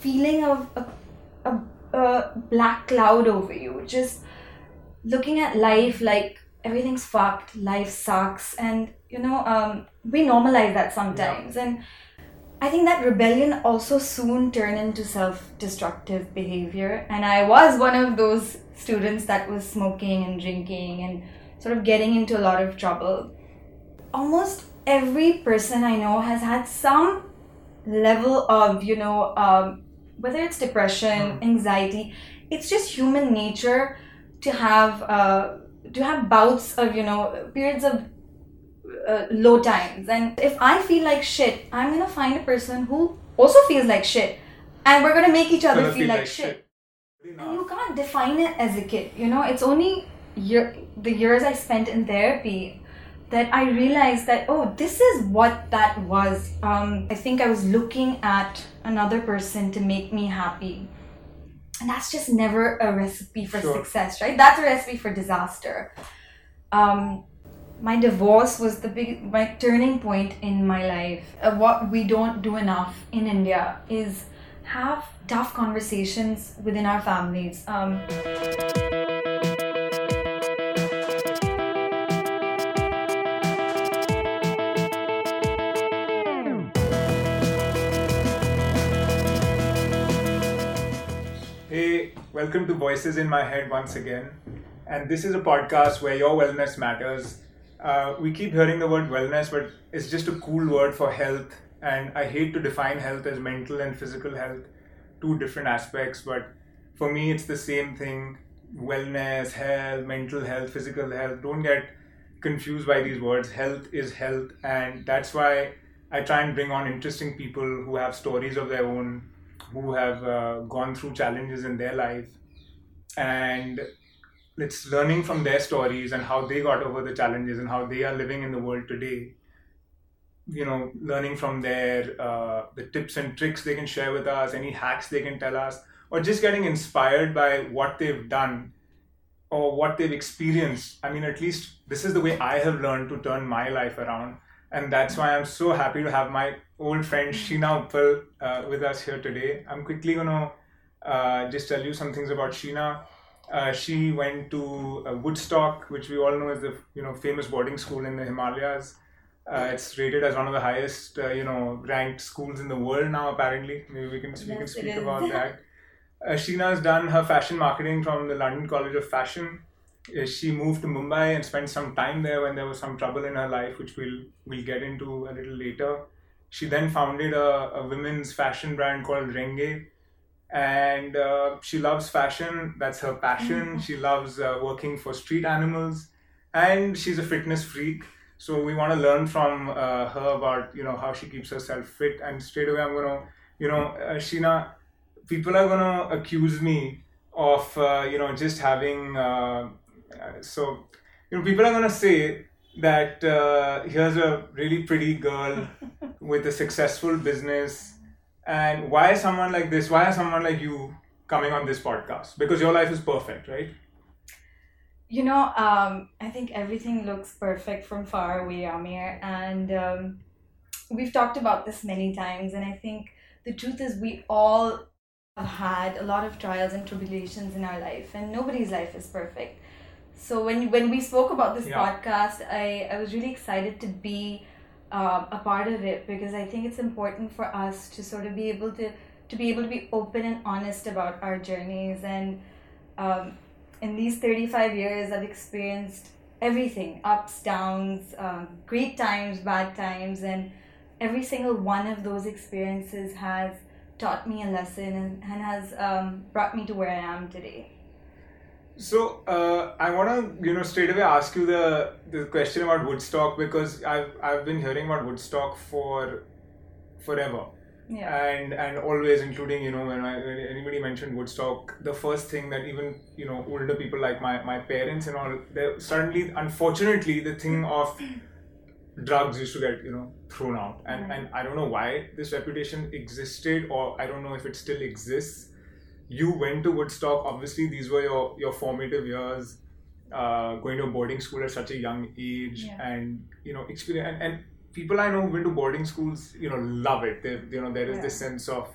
feeling of a, a, a black cloud over you, just looking at life like everything's fucked, life sucks, and you know, um, we normalize that sometimes. Yeah. And I think that rebellion also soon turned into self destructive behavior. And I was one of those students that was smoking and drinking and sort of getting into a lot of trouble. Almost every person I know has had some level of, you know, um, whether it's depression, hmm. anxiety, it's just human nature to have uh, to have bouts of you know periods of uh, low times and if i feel like shit i'm gonna find a person who also feels like shit and we're gonna make each other feel, feel, like, like shit, shit. and you can't define it as a kid you know it's only year, the years i spent in therapy that i realized that oh this is what that was. Um, i think i was looking at another person to make me happy. And that's just never a recipe for sure. success right? That's a recipe for disaster. Um, my divorce was the big my turning point in my life. Uh, what we don't do enough in india is have tough conversations within our families. Um, welcome to voices in my head once again and this is a podcast where your wellness matters uh, we keep hearing the word wellness, but it's just a cool word for health. And I hate to define health as mental and physical health, two different aspects. But for me, it's the same thing wellness, health, mental health, physical health. Don't get confused by these words. Health is health. And that's why I try and bring on interesting people who have stories of their own, who have uh, gone through challenges in their life. And it's learning from their stories and how they got over the challenges and how they are living in the world today. You know learning from their uh, the tips and tricks they can share with us any hacks they can tell us or just getting inspired by what they've done or what they've experienced. I mean at least this is the way i have learned to turn my life around and that's why i'm so happy to have my old friend sheena uppal uh, with us here today i'm quickly going to uh, just tell you some things about sheena uh, she went to uh, Woodstock, which we all know is the you know famous boarding school in the Himalayas. Uh, it's rated as one of the highest uh, you know ranked schools in the world now. Apparently, maybe we can we can speak about that. Uh, Sheena has done her fashion marketing from the London College of Fashion. Uh, she moved to Mumbai and spent some time there when there was some trouble in her life, which we'll we'll get into a little later. She then founded a, a women's fashion brand called Rengé, and uh, she loves fashion. That's her passion. Mm-hmm. she loves uh, working for street animals. And she's a fitness freak. So we want to learn from uh, her about you know how she keeps herself fit. And straight away i'm going to you know uh, sheena people are going to accuse me of uh, you know just having uh, so you know people are going to say that here's a really pretty girl with a successful business and why is someone like this, why is someone like you coming on this podcast? Because your life is perfect, right? You know, um, I think everything looks perfect from far away, Yameer. And um, we've talked about this many times. And I think the truth is, we all have had a lot of trials and tribulations in our life, and nobody's life is perfect. So when when we spoke about this yeah. podcast, I, I was really excited to be uh, a part of it because I think it's important for us to sort of be able to to be able to be open and honest about our journeys and um, in these 35 years I've experienced everything ups downs um, great times bad times and every single one of those experiences has taught me a lesson and, and has um, brought me to where I am today. So uh, I want to, you know, straight away ask you the the question about Woodstock because I've I've been hearing about Woodstock for forever. Yeah. And and always including you know when, I, when anybody mentioned Woodstock, the first thing that even you know older people like my, my parents and all, they suddenly unfortunately the thing of drugs used to get you know thrown out, and right. and I don't know why this reputation existed or I don't know if it still exists you went to Woodstock. Obviously, these were your, your formative years, uh, going to a boarding school at such a young age, yeah. and you know, experience. And, and, people I know who went to boarding schools, you know, love it. They, you know, there is yeah. this sense of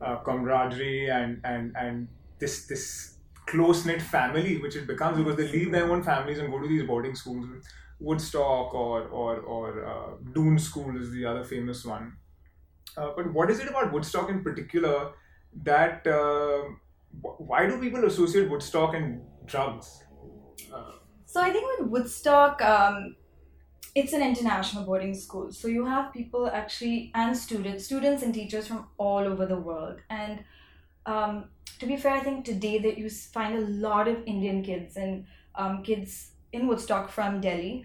uh, camaraderie and and and this this close knit family which it becomes because they leave their own families and go to these boarding schools. Woodstock or or or uh, Doon School is the other famous one. Uh, but what is it about Woodstock in particular that uh, why do people associate Woodstock and drugs? Uh, so I think with Woodstock, um, it's an international boarding school. So you have people actually and students, students and teachers from all over the world. And um, to be fair, I think today that you find a lot of Indian kids and um, kids in Woodstock from Delhi.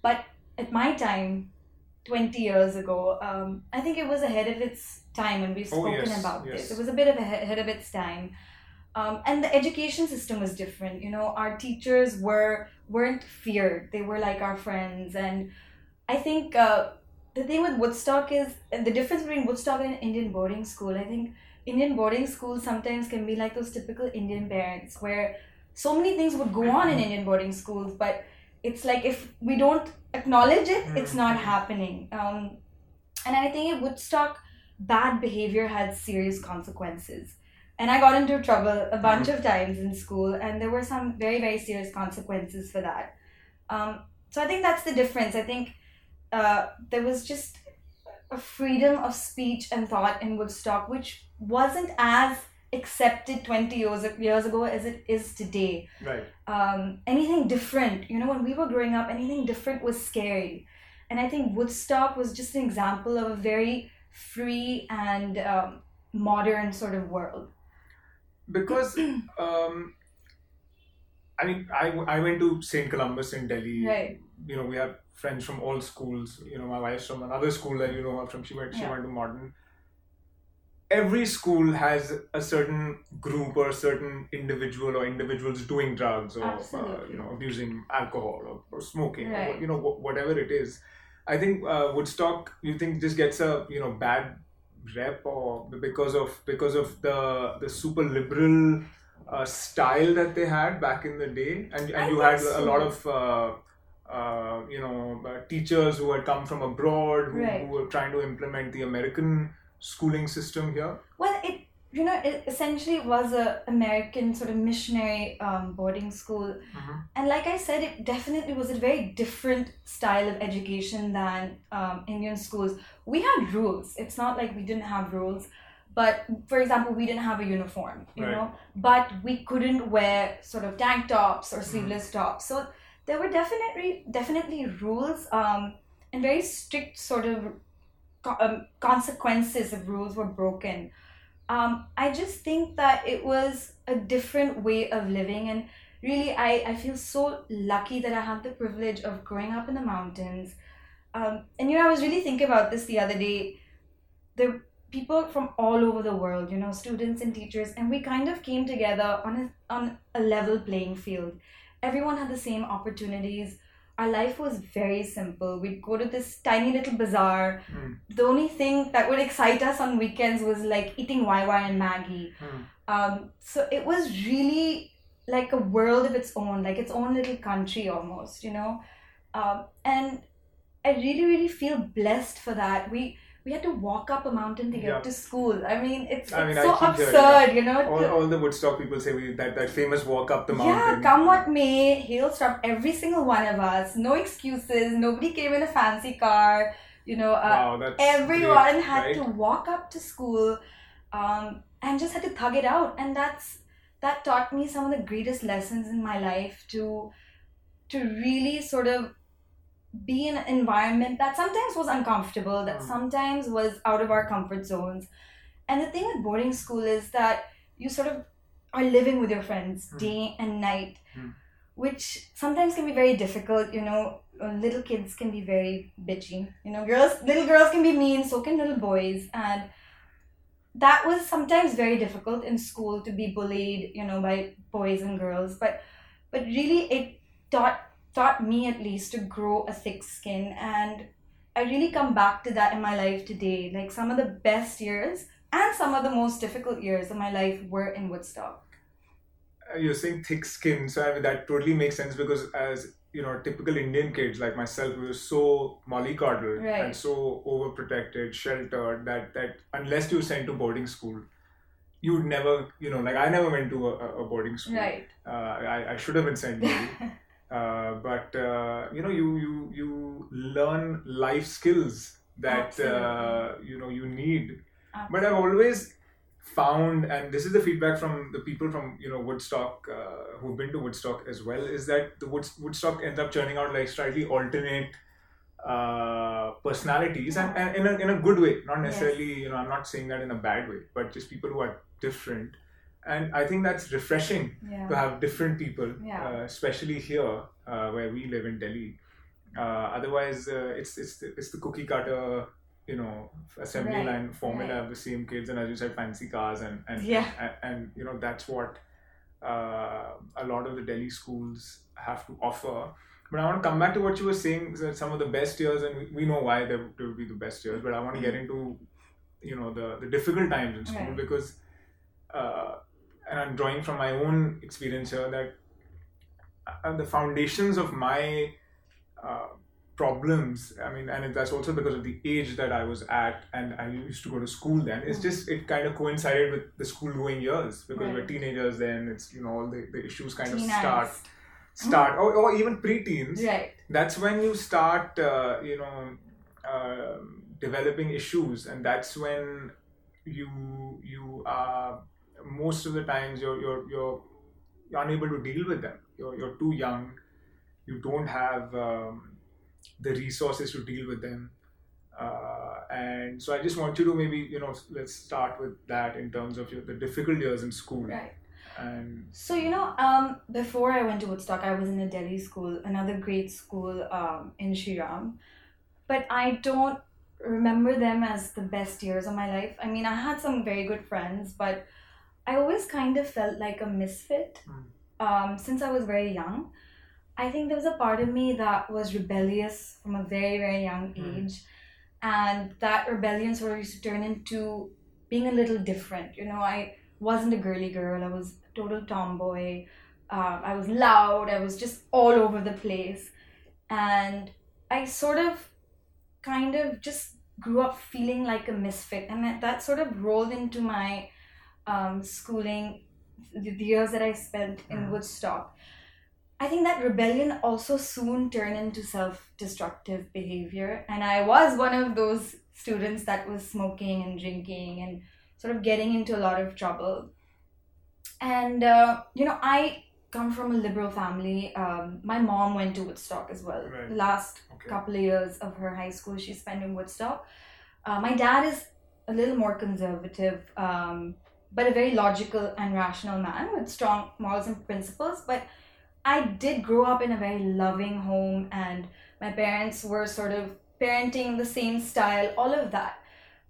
But at my time, 20 years ago, um, I think it was ahead of its time and we've oh, spoken oh, yes, about yes. this. It was a bit of ahead of its time. Um, and the education system was different. You know, our teachers were weren't feared; they were like our friends. And I think uh, the thing with Woodstock is the difference between Woodstock and Indian boarding school. I think Indian boarding schools sometimes can be like those typical Indian parents where so many things would go on in Indian boarding schools, but it's like if we don't acknowledge it, it's not happening. Um, and I think at Woodstock, bad behavior had serious consequences. And I got into trouble a bunch of times in school, and there were some very, very serious consequences for that. Um, so I think that's the difference. I think uh, there was just a freedom of speech and thought in Woodstock, which wasn't as accepted 20 years, years ago as it is today. Right. Um, anything different, you know, when we were growing up, anything different was scary. And I think Woodstock was just an example of a very free and um, modern sort of world. Because, um, I mean, I, I went to St. Columba's in Delhi. Right. You know, we have friends from all schools. You know, my wife's from another school that you know her from. She went, she yeah. went to modern every school has a certain group or a certain individual or individuals doing drugs or uh, you know abusing alcohol or, or smoking right. or you know whatever it is i think uh, woodstock you think just gets a you know bad rep or because of because of the the super liberal uh, style that they had back in the day and, and you had so. a lot of uh, uh, you know uh, teachers who had come from abroad who, right. who were trying to implement the american schooling system here? Well, it you know it essentially was a American sort of missionary um, boarding school, mm-hmm. and like I said, it definitely was a very different style of education than um, Indian schools. We had rules. It's not like we didn't have rules. But for example, we didn't have a uniform, you right. know, but we couldn't wear sort of tank tops or mm-hmm. sleeveless mm. tops. So there were definitely definitely rules um, and very strict sort of um, consequences if rules were broken. Um, I just think that it was a different way of living, and really, I, I feel so lucky that I had the privilege of growing up in the mountains. Um, and you know, I was really thinking about this the other day. The people from all over the world, you know, students and teachers, and we kind of came together on a on a level playing field. Everyone had the same opportunities our life was very simple. We'd go to this tiny little bazaar. Mm. The only thing that would excite us on weekends was like eating Wai Wai and Maggi. Mm. Um, so it was really like a world of its own, like its own little country almost, you know. Um, and I really, really feel blessed for that. We we had to walk up a mountain to get yeah. to school. I mean, it's, I mean, so absurd, you know. All, all the Woodstock people say we, that that famous walk up the mountain. Yeah, come what may, hail struck every single one of us. No excuses. Nobody came in a fancy car. You know, uh, wow, everyone great, had right? to walk up to school, um, and just had to thug it out. And that's that taught me some of the greatest lessons in my life to to really sort of be in an environment that sometimes was uncomfortable, that mm. sometimes was out of our comfort zones. And the thing with boarding school is that you sort of are living with your friends mm. day and night, mm. which sometimes can be very difficult. You know, uh, little kids can be very bitchy. You know, girls, little girls can be mean, so can little boys. And that was sometimes very difficult in school to be bullied, you know, by boys and girls. But, but really, it taught taught me at least to grow a thick skin and I really come back to that in my life today. Like some of the best years and some of the most difficult years of my life were in Woodstock. Uh, you're saying thick skin, so I mean, that totally makes sense because as you know, typical Indian kids like myself, we were so mollycoddled right. and so overprotected, sheltered that that unless you were sent to boarding school, you would never you know like I never went to a, a boarding school. Right. Uh, I, I should have been sent maybe. uh, but uh, you know you you you learn life skills that uh, you know you need. But I've always found, and this is the feedback from the people from you know Woodstock uh, who've been to Woodstock as well, is that the Wood, Woodstock ends up churning out like slightly alternate uh, personalities, and, and in a in a good way. Not necessarily, you know, I'm not saying that in a bad way, but just people who are different. And I think that's refreshing yeah. to have different people, Yeah. uh, especially here uh, where we live in Delhi. Uh, otherwise, uh, it's it's the, it's the cookie cutter, you know, assembly Right, line formula right. of the same kids, and as you said, fancy cars, and and Yeah. and, and you know that's what uh, a lot of the Delhi schools have to offer. But I want to come back to what you were saying. That some of the best years, and we, know why they, will be the best years. But I want to get into, you know, the the difficult times in school Mm-hmm. Right. because, uh, and I'm drawing from my own experience here that uh, the foundations of my uh, problems. I mean, and that's also because of the age that I was at, and I used to go to school then. It's Mm. just it kind of coincided with the school going years because we're teenagers then. It's you know all the, the issues kind Teen of start angst. start or, or even pre-teens Right. that's when you start uh, you know um developing issues and that's when you you are most of the times you're you're you're, you're unable to deal with them. You're, you're too young. You don't have um, the resources to deal with them. Uh, and so i just want you to maybe you know let's start with that in terms of your, the difficult years in school. Right. and So you know, um, before I went to Woodstock, I was in a Delhi school, another great school um, in Shri Ram, but I don't remember them as the best years of my life. I mean, I had some very good friends, but I always kind of felt like a misfit Mm. um, since I was very young. I think there was a part of me that was rebellious from a very very young Mm. age, and that rebellion sort of used to turn into being a little different. You know, I wasn't a girly girl. I was a total tomboy. Um, I was loud. I was just all over the place. And I sort of kind of just grew up feeling like a misfit. And that, that sort of rolled into my um, schooling, the, the years that I spent in Mhm. Woodstock. I think that rebellion also soon turned into self destructive behavior. And I was one of those students that was smoking and drinking and sort of getting into a lot of trouble. And, uh, you know, I come from a liberal family. Um, my mom went to Woodstock as well. Right. Last okay couple of years of her high school she spent in Woodstock. Uh, my dad is a little more conservative, um, but a very logical and rational man with strong morals and principles. But I did grow up in a very loving home, and my parents were sort of parenting the same style, all of that.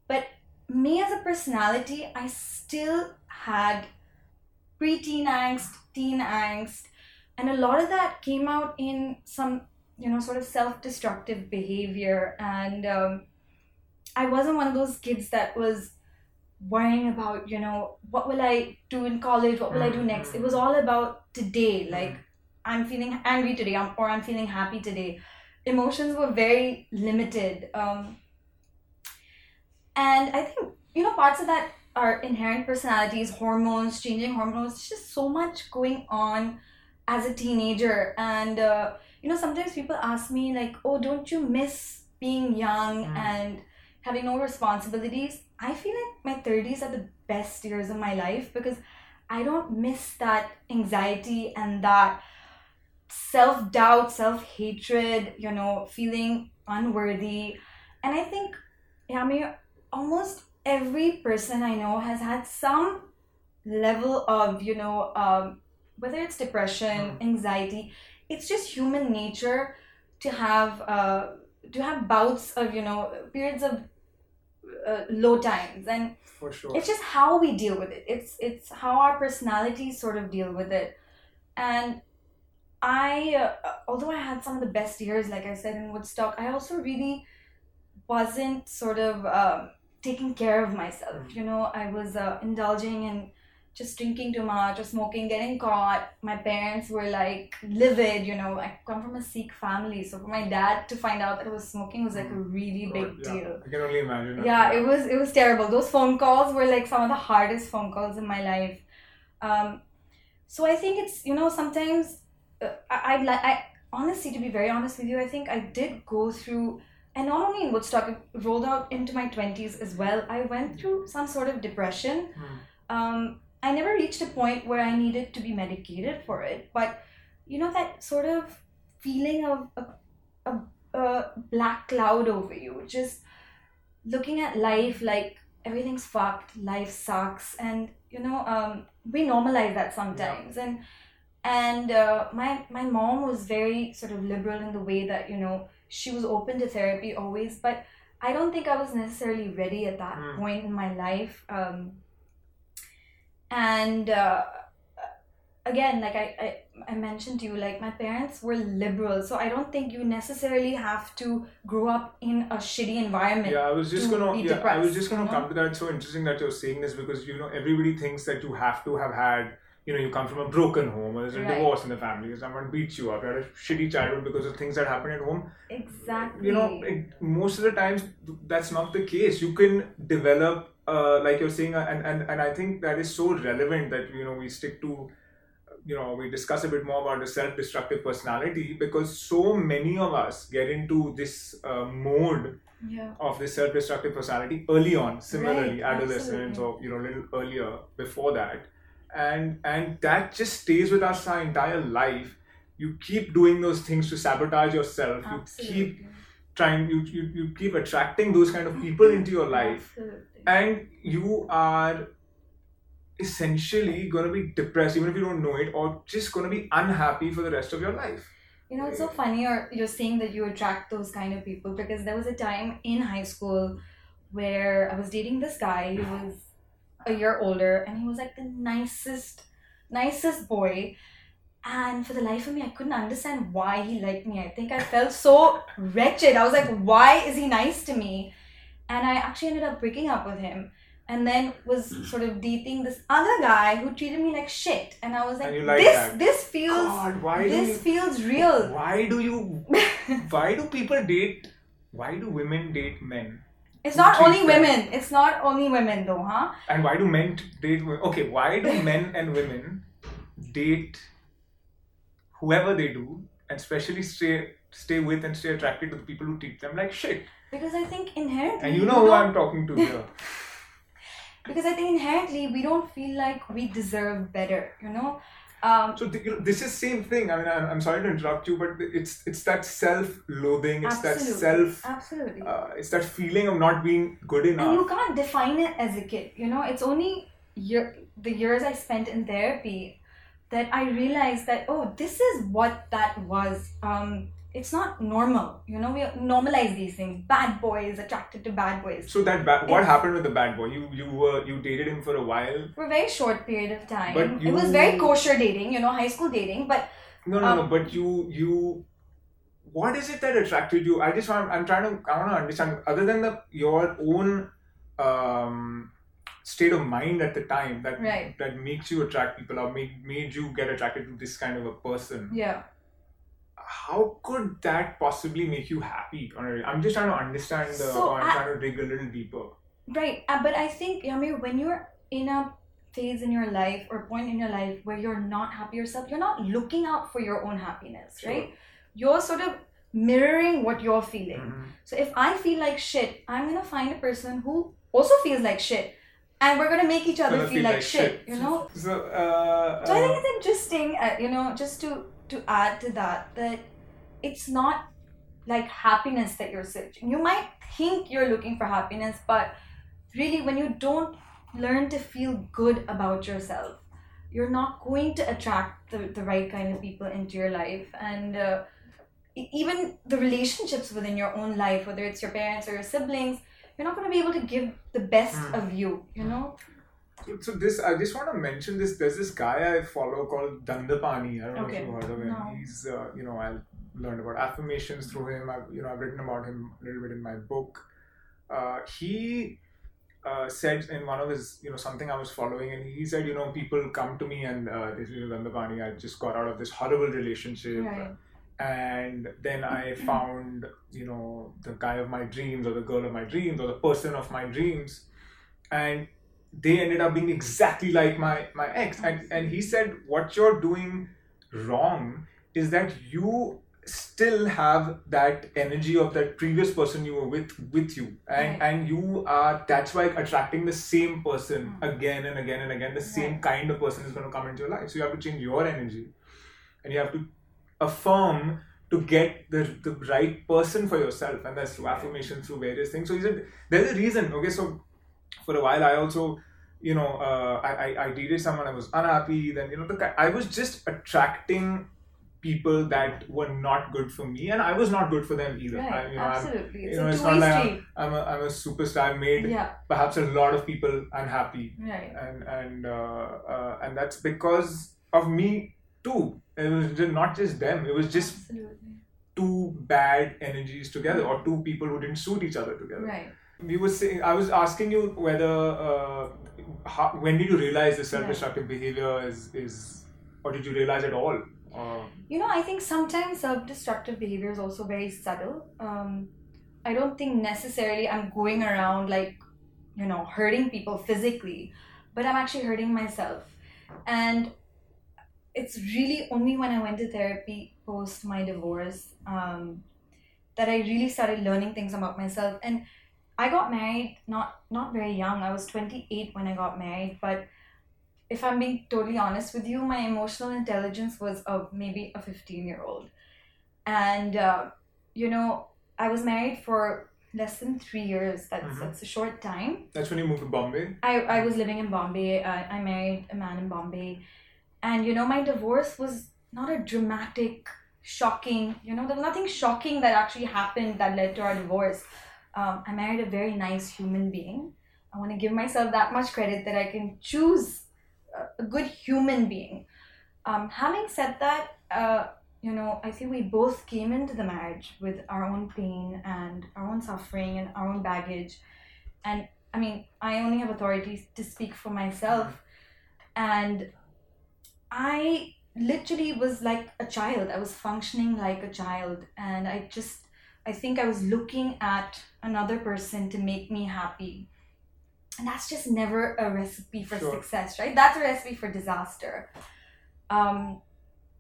But me as a personality, I still had preteen angst, teen angst, and a lot of that came out in some you know sort of self-destructive behavior and um, i wasn't one of those kids that was worrying about you know what will i do in college? What will i do next? It was all about today like i'm feeling angry today I'm, or i'm feeling happy today. Emotions were very limited um, and i think you know parts of that are inherent personalities hormones changing hormones There's just so much going on as a teenager. And uh, you know sometimes people ask me like oh don't you miss being young Mm. and having no responsibilities i feel like my 30s are the best years of my life because i don't miss that anxiety and that self-doubt self-hatred you know feeling unworthy. And i think yeah, I mean, almost every person i know has had some level of you know um, whether it's depression anxiety it's just human nature to have uh, to have bouts of you know periods of uh, low times. And for sure. it's just how we deal with it. It's it's how our personalities sort of deal with it. And i uh, although i had some of the best years like i said in woodstock i also really wasn't sort of um, taking care of myself. Mm. you know i was uh, indulging in just drinking too much or smoking, getting caught. My parents were like livid, you know. I come from a Sikh family, so for my dad to find out that I was smoking was like a really big yeah. deal. I can only imagine. Yeah, it was it was terrible. Those phone calls were like some of the hardest phone calls in my life. Um, so I think it's you know sometimes uh, I I'd like I honestly to be very honest with you, I think I did go through and not only in Woodstock, it rolled out into my twenties as well. I went through some sort of depression. Hmm. Um, I never reached a point where I needed to be medicated for it, but you know that sort of feeling of a, a, a black cloud over you, just looking at life like everything's fucked, life sucks, and you know, um, we normalize that sometimes, and and uh, my my mom was very sort of liberal in the way that you know she was open to therapy always, but I don't think I was necessarily ready at that Mm. point in my life. Um, and uh, again, like I, I I mentioned to you, like my parents were liberal, so I don't think you necessarily have to grow up in a shitty environment. Yeah, I was just to gonna. Yeah, I was just gonna you know? come to that. It's so interesting that you're saying this because you know everybody thinks that you have to have had. You know, you come from a broken home, or there's a Right. divorce in the family, or someone beats you up, you had a shitty childhood because of things that happen at home. Exactly. You know, it, most of the times that's not the case. You can develop, uh, like you're saying, uh, and, and and I think that is so relevant that you know we stick to, you know, we discuss a bit more about the self-destructive personality because so many of us get into this uh, mode yeah. of this self-destructive personality early on similarly Right, adolescence or you know a little earlier before that. And and that just stays with us our entire life. You keep doing those things to sabotage yourself. You keep trying you, you you keep attracting those kind of people into your life. Absolutely. And you are essentially going to be depressed even if you don't know it or just going to be unhappy for the rest of your life You know, it's so funny you're, you're saying that you attract those kind of people because there was a time in high school where I was dating this guy who was a year older and he was like the nicest, nicest boy. And for the life of me, I couldn't understand why he liked me. I think I felt so wretched. I was like, why is he nice to me? And I actually ended up breaking up with him and then was sort of dating this other guy who treated me like shit. And I was like, like this, that. this feels god this you feels real. why do you why do people date why do women date men It's not only women. It's not only women though, huh? and why do men t- date women okay why do men and women date whoever they do and especially stay stay with and stay attracted to the people who treat them like shit Because I think inherently and you know who i'm talking to here because I think inherently we don't feel like we deserve better, you know? Um so th- this is same thing i mean I'm, I'm sorry to interrupt you but it's it's that self-loathing it's that self absolutely. uh, it's that feeling of not being good enough. and you can't define it as a kid, you know? It's only year the years I spent in therapy that I realized that oh, this is what that was. Um it's not normal, you know. We normalize these things. Bad boys attracted to bad boys. so that ba- what happened with the bad boy you you were you dated him for a while for a very short period of time. But It was very kosher dating, you know, high school dating. But No, no, no. Um, But you, you, what is it that attracted you? I just want. I'm trying to. I want to understand. Other than the your own um, state of mind at the time that Right. that makes you attract people or made made you get attracted to this kind of a person. yeah, How could that possibly make you happy? I'm just trying to understand the. So or I'm I- trying to dig a little deeper. right. Uh, but I think Yameer, when you're in a phase in your life or point in your life where you're not happy yourself, you're not looking out for your own happiness, Sure. right? You're sort of mirroring what you're feeling. Mhm. So if I feel like shit, I'm gonna find a person who also feels like shit, and we're gonna make each other Gonna feel, like, shit, You know. So, uh, So I uh, think it's interesting, uh, you know, just to to add to that, that it's not like happiness that you're searching. You might think you're looking for happiness, but really, when you don't learn to feel good about yourself, you're not going to attract the, the right kind of people into your life. And uh, even the relationships within your own life, whether it's your parents or your siblings, you're not going to be able to give the best Mm. of you, you know? So this, I just want to mention this. There's this guy I follow called Dandapani. I don't know if you've heard of him. No. He's, uh, you know, I learned about affirmations through him. I've, you know, I've written about him a little bit in my book. Uh, he uh, said in one of his, you know, something I was following, and he said, you know, people come to me and uh, they say, Dandapani, I just got out of this horrible relationship. Right. And then I found, you know, the guy of my dreams, or the girl of my dreams, or the person of my dreams, and they ended up being exactly like my my ex. And and he said, what you're doing wrong is that you still have that energy of that previous person you were with with you and Right. and you are that's why attracting the same person Mm. again and again and again the same Right. kind of person is going to come into your life so you have to change your energy and you have to affirm to get the, the right person for yourself and that's through affirmation through various things so he said there's a reason okay so for a while i also you know uh, I, I i dated someone i was unhappy then you know the i was just attracting people that were not good for me and i was not good for them either Right. I, you know, I'm, Absolutely. you It's know, a it's not like street. I'm, a, I'm a superstar I made Yeah. perhaps a lot of people unhappy Right. and and uh, uh, and that's because of me too it was not just them it was just Absolutely. two bad energies together or two people who didn't suit each other together Right. We were saying i was asking you whether uh, how, when did you realize the self-destructive behavior is is or did you realize at all uh, You know, I think sometimes self destructive behavior is also very subtle. Um, I don't think necessarily I'm going around like, you know, hurting people physically, but I'm actually hurting myself. And it's really only when I went to therapy post my divorce um, that I really started learning things about myself. And I got married not not very young. I was 28 when I got married, but if I'm being totally honest with you, my emotional intelligence was of maybe a 15 year old. And, uh, you know, I was married for less than three years. That's, Mhm. that's a short time. that's when you moved to bombay I, I was living in Bombay. I, I married a man in Bombay. And, you know, my divorce was not a dramatic, shocking, you know, there was nothing shocking that actually happened that led to our divorce. Um, I married a very nice human being. I want to give myself that much credit that I can choose a, good human being. Um, having said that, uh, you know, I think we both came into the marriage with our own pain and our own suffering and our own baggage. And I mean, I only have authority to speak for myself. And I literally was like a child. I was functioning like a child. And I just, I think I was looking at another person to make me happy. And that's just never a recipe for Sure. success, right? That's a recipe for disaster. Um,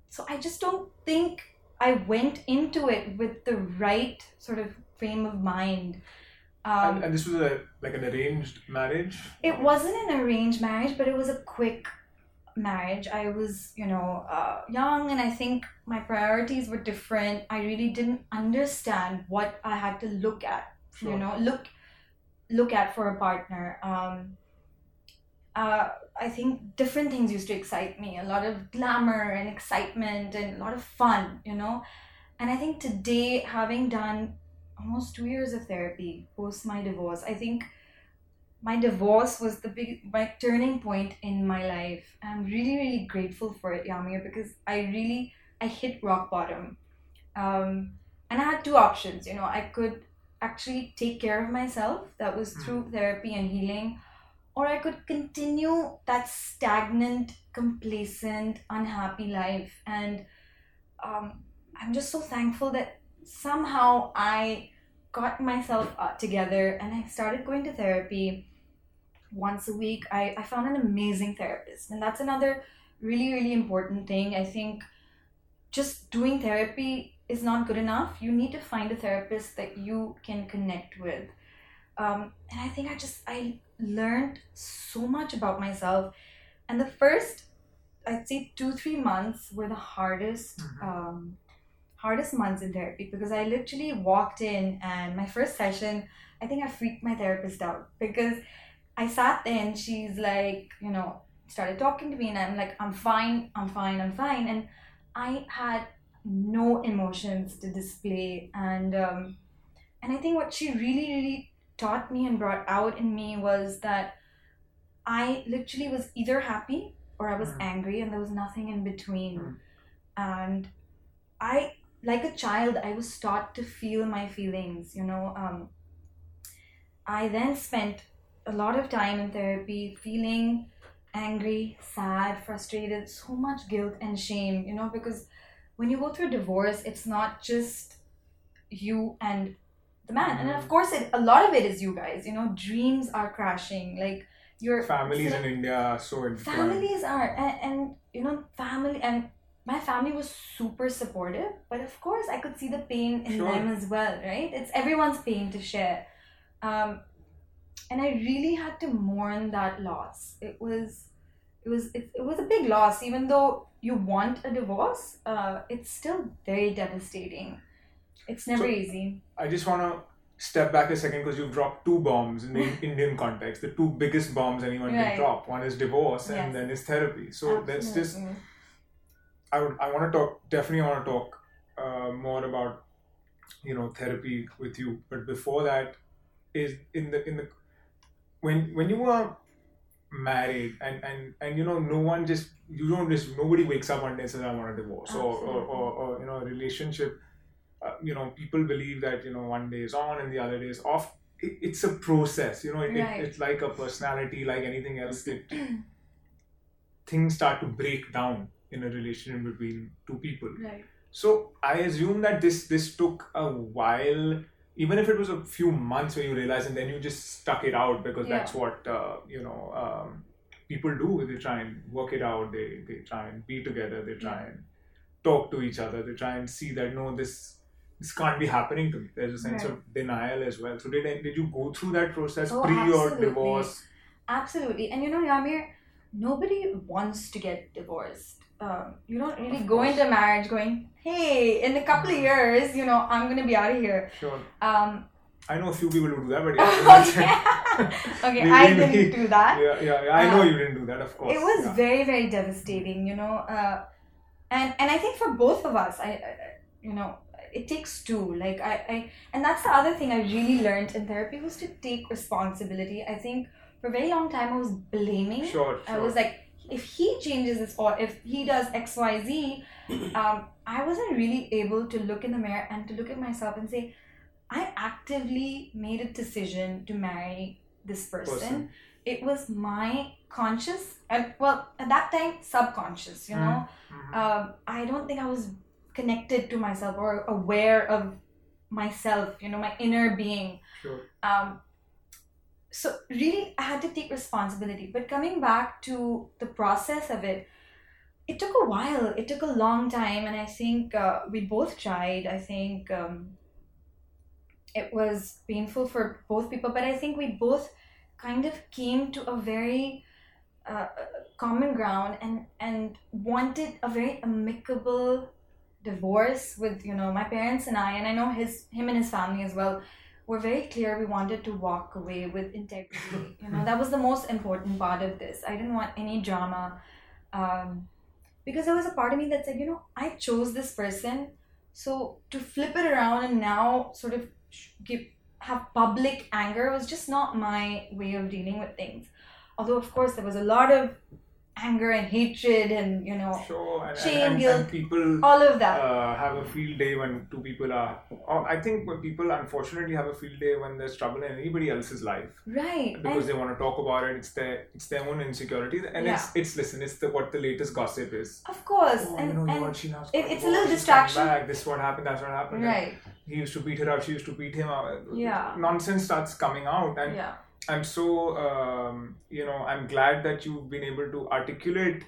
so I just don't think I went into it with the right sort of frame of mind. Um, and, and this was a like an arranged marriage it wasn't an arranged marriage, but it was a quick marriage. I was, you know, uh, young, and I think my priorities were different. I really didn't understand what I had to look at. Sure. You know, look look at for a partner. Um, uh, I think different things used to excite me. A lot of glamour and excitement and a lot of fun. You know, and I think today, having done almost two years of therapy post my divorce, I think my divorce was the big my turning point in my life. I'm really really grateful for it, Yameer, because I really I hit rock bottom, um, and I had two options. You know, I could actually take care of myself. That was through therapy and healing, or I could continue that stagnant, complacent, unhappy life. And um, I'm just so thankful that somehow I got myself uh, together and I started going to therapy once a week. I, I found an amazing therapist, and that's another really, really important thing. I think just doing therapy is not good enough. You need to find a therapist that you can connect with. Um, and I think I just I learned so much about myself. And the first, I'd say two three months were the hardest Mhm. um, hardest months in therapy because I literally walked in and my first session, I think I freaked my therapist out because I sat there and she's like, you know, started talking to me and I'm like, I'm fine, I'm fine, I'm fine. And I had no emotions to display. And um, and I think what she really, really taught me and brought out in me was that I literally was either happy or I was Mm. angry and there was nothing in between. Mm. And I, like a child, I was taught to feel my feelings, you know. Um, I then spent a lot of time in therapy feeling angry, sad, frustrated, so much guilt and shame, you know, because when you go through a divorce, it's not just you and the man. And of Mhm. course, it, a lot of it is you guys, you know, dreams are crashing. Like, your Families in India are so families are and, and you know family and my family was super supportive but of course i could see the pain in Sure. them as well right it's everyone's pain to share um, and i really had to mourn that loss it was it was it, it was a big loss even though you want a divorce uh, it's still very devastating it's never So- easy I just want to step back a second because you've dropped two bombs in the Indian context. The two biggest bombs anyone Right. can drop. One is divorce, Yes. and then is therapy. So that's just I would I want to talk definitely want to talk uh, more about you know therapy with you. But before that, is in the in the when when you were married and and and you know no one just you don't just nobody wakes up one day and says I want a divorce or, or, or or you know a relationship. Uh, you know people believe that you know one day is on and the other day is off. It, it's a process. You know it, Right. it, it's like a personality like anything else. It, things start to break down in a relationship between two people. right So I assume that this this took a while, even if it was a few months where you realize and then you just stuck it out because Yeah. that's what uh, you know um, people do. They try and work it out. They they try and be together. They try and talk to each other. They try and see that no this. This can't be happening to me. There's a sense Right. of denial as well. So did did you go through that process Oh, pre your divorce? Absolutely. And you know, Yameer, nobody wants to get divorced. Um, you don't really Of go course. into marriage going, hey, in a couple of years, you know, I'm going to be out of here. Sure. Um, I know a few people who do that, but yeah. okay, okay We- I we- didn't do that. yeah, yeah, yeah. I know Uh, you didn't do that, of course. It was yeah. very, very devastating, you know. Uh, and, and I think for both of us, I, I you know, it takes two. Like, I, I, and that's the other thing I really learned in therapy was to take responsibility. I think for a very long time I was blaming Sure, I was like, if he changes this or if he does X, Y, Z, um, I wasn't really able to look in the mirror and to look at myself and say, I actively made a decision to marry this person. Person. It was my conscious and well at that time subconscious. You know, Mhm. um, I don't think I was connected to myself or aware of myself. You know, my inner being sure. um, so really i had to take responsibility. But coming back to the process of it it took a while. It took a long time and i think uh, we both tried. I think um, it was painful for both people but i think we both kind of came to a very uh, common ground and and wanted a very amicable divorce with you know my parents and i and i know his him and his family as well were very clear. We wanted to walk away with integrity. You know that was the most important part of this. I didn't want any drama. Um, because there was a part of me that said you know i chose this person so to flip it around and now sort of give have public anger was just not my way of dealing with things. Although of course there was a lot of anger and hatred and you know Sure. And, Shame, and, and, guilt, and people all of that uh, have a field day when two people are. I think when people unfortunately have a field day when there's trouble in anybody else's life right because they want to talk about it. It's their it's their own insecurities, and it's it's listen. It's the what the latest gossip is. of course Oh, and, you know, and she it- it's a little distraction. Back. This is what happened. That's what happened. right He used to beat her up. She used to beat him up. Yeah. Nonsense starts coming out, and yeah I'm so um, you know I'm glad that you've been able to articulate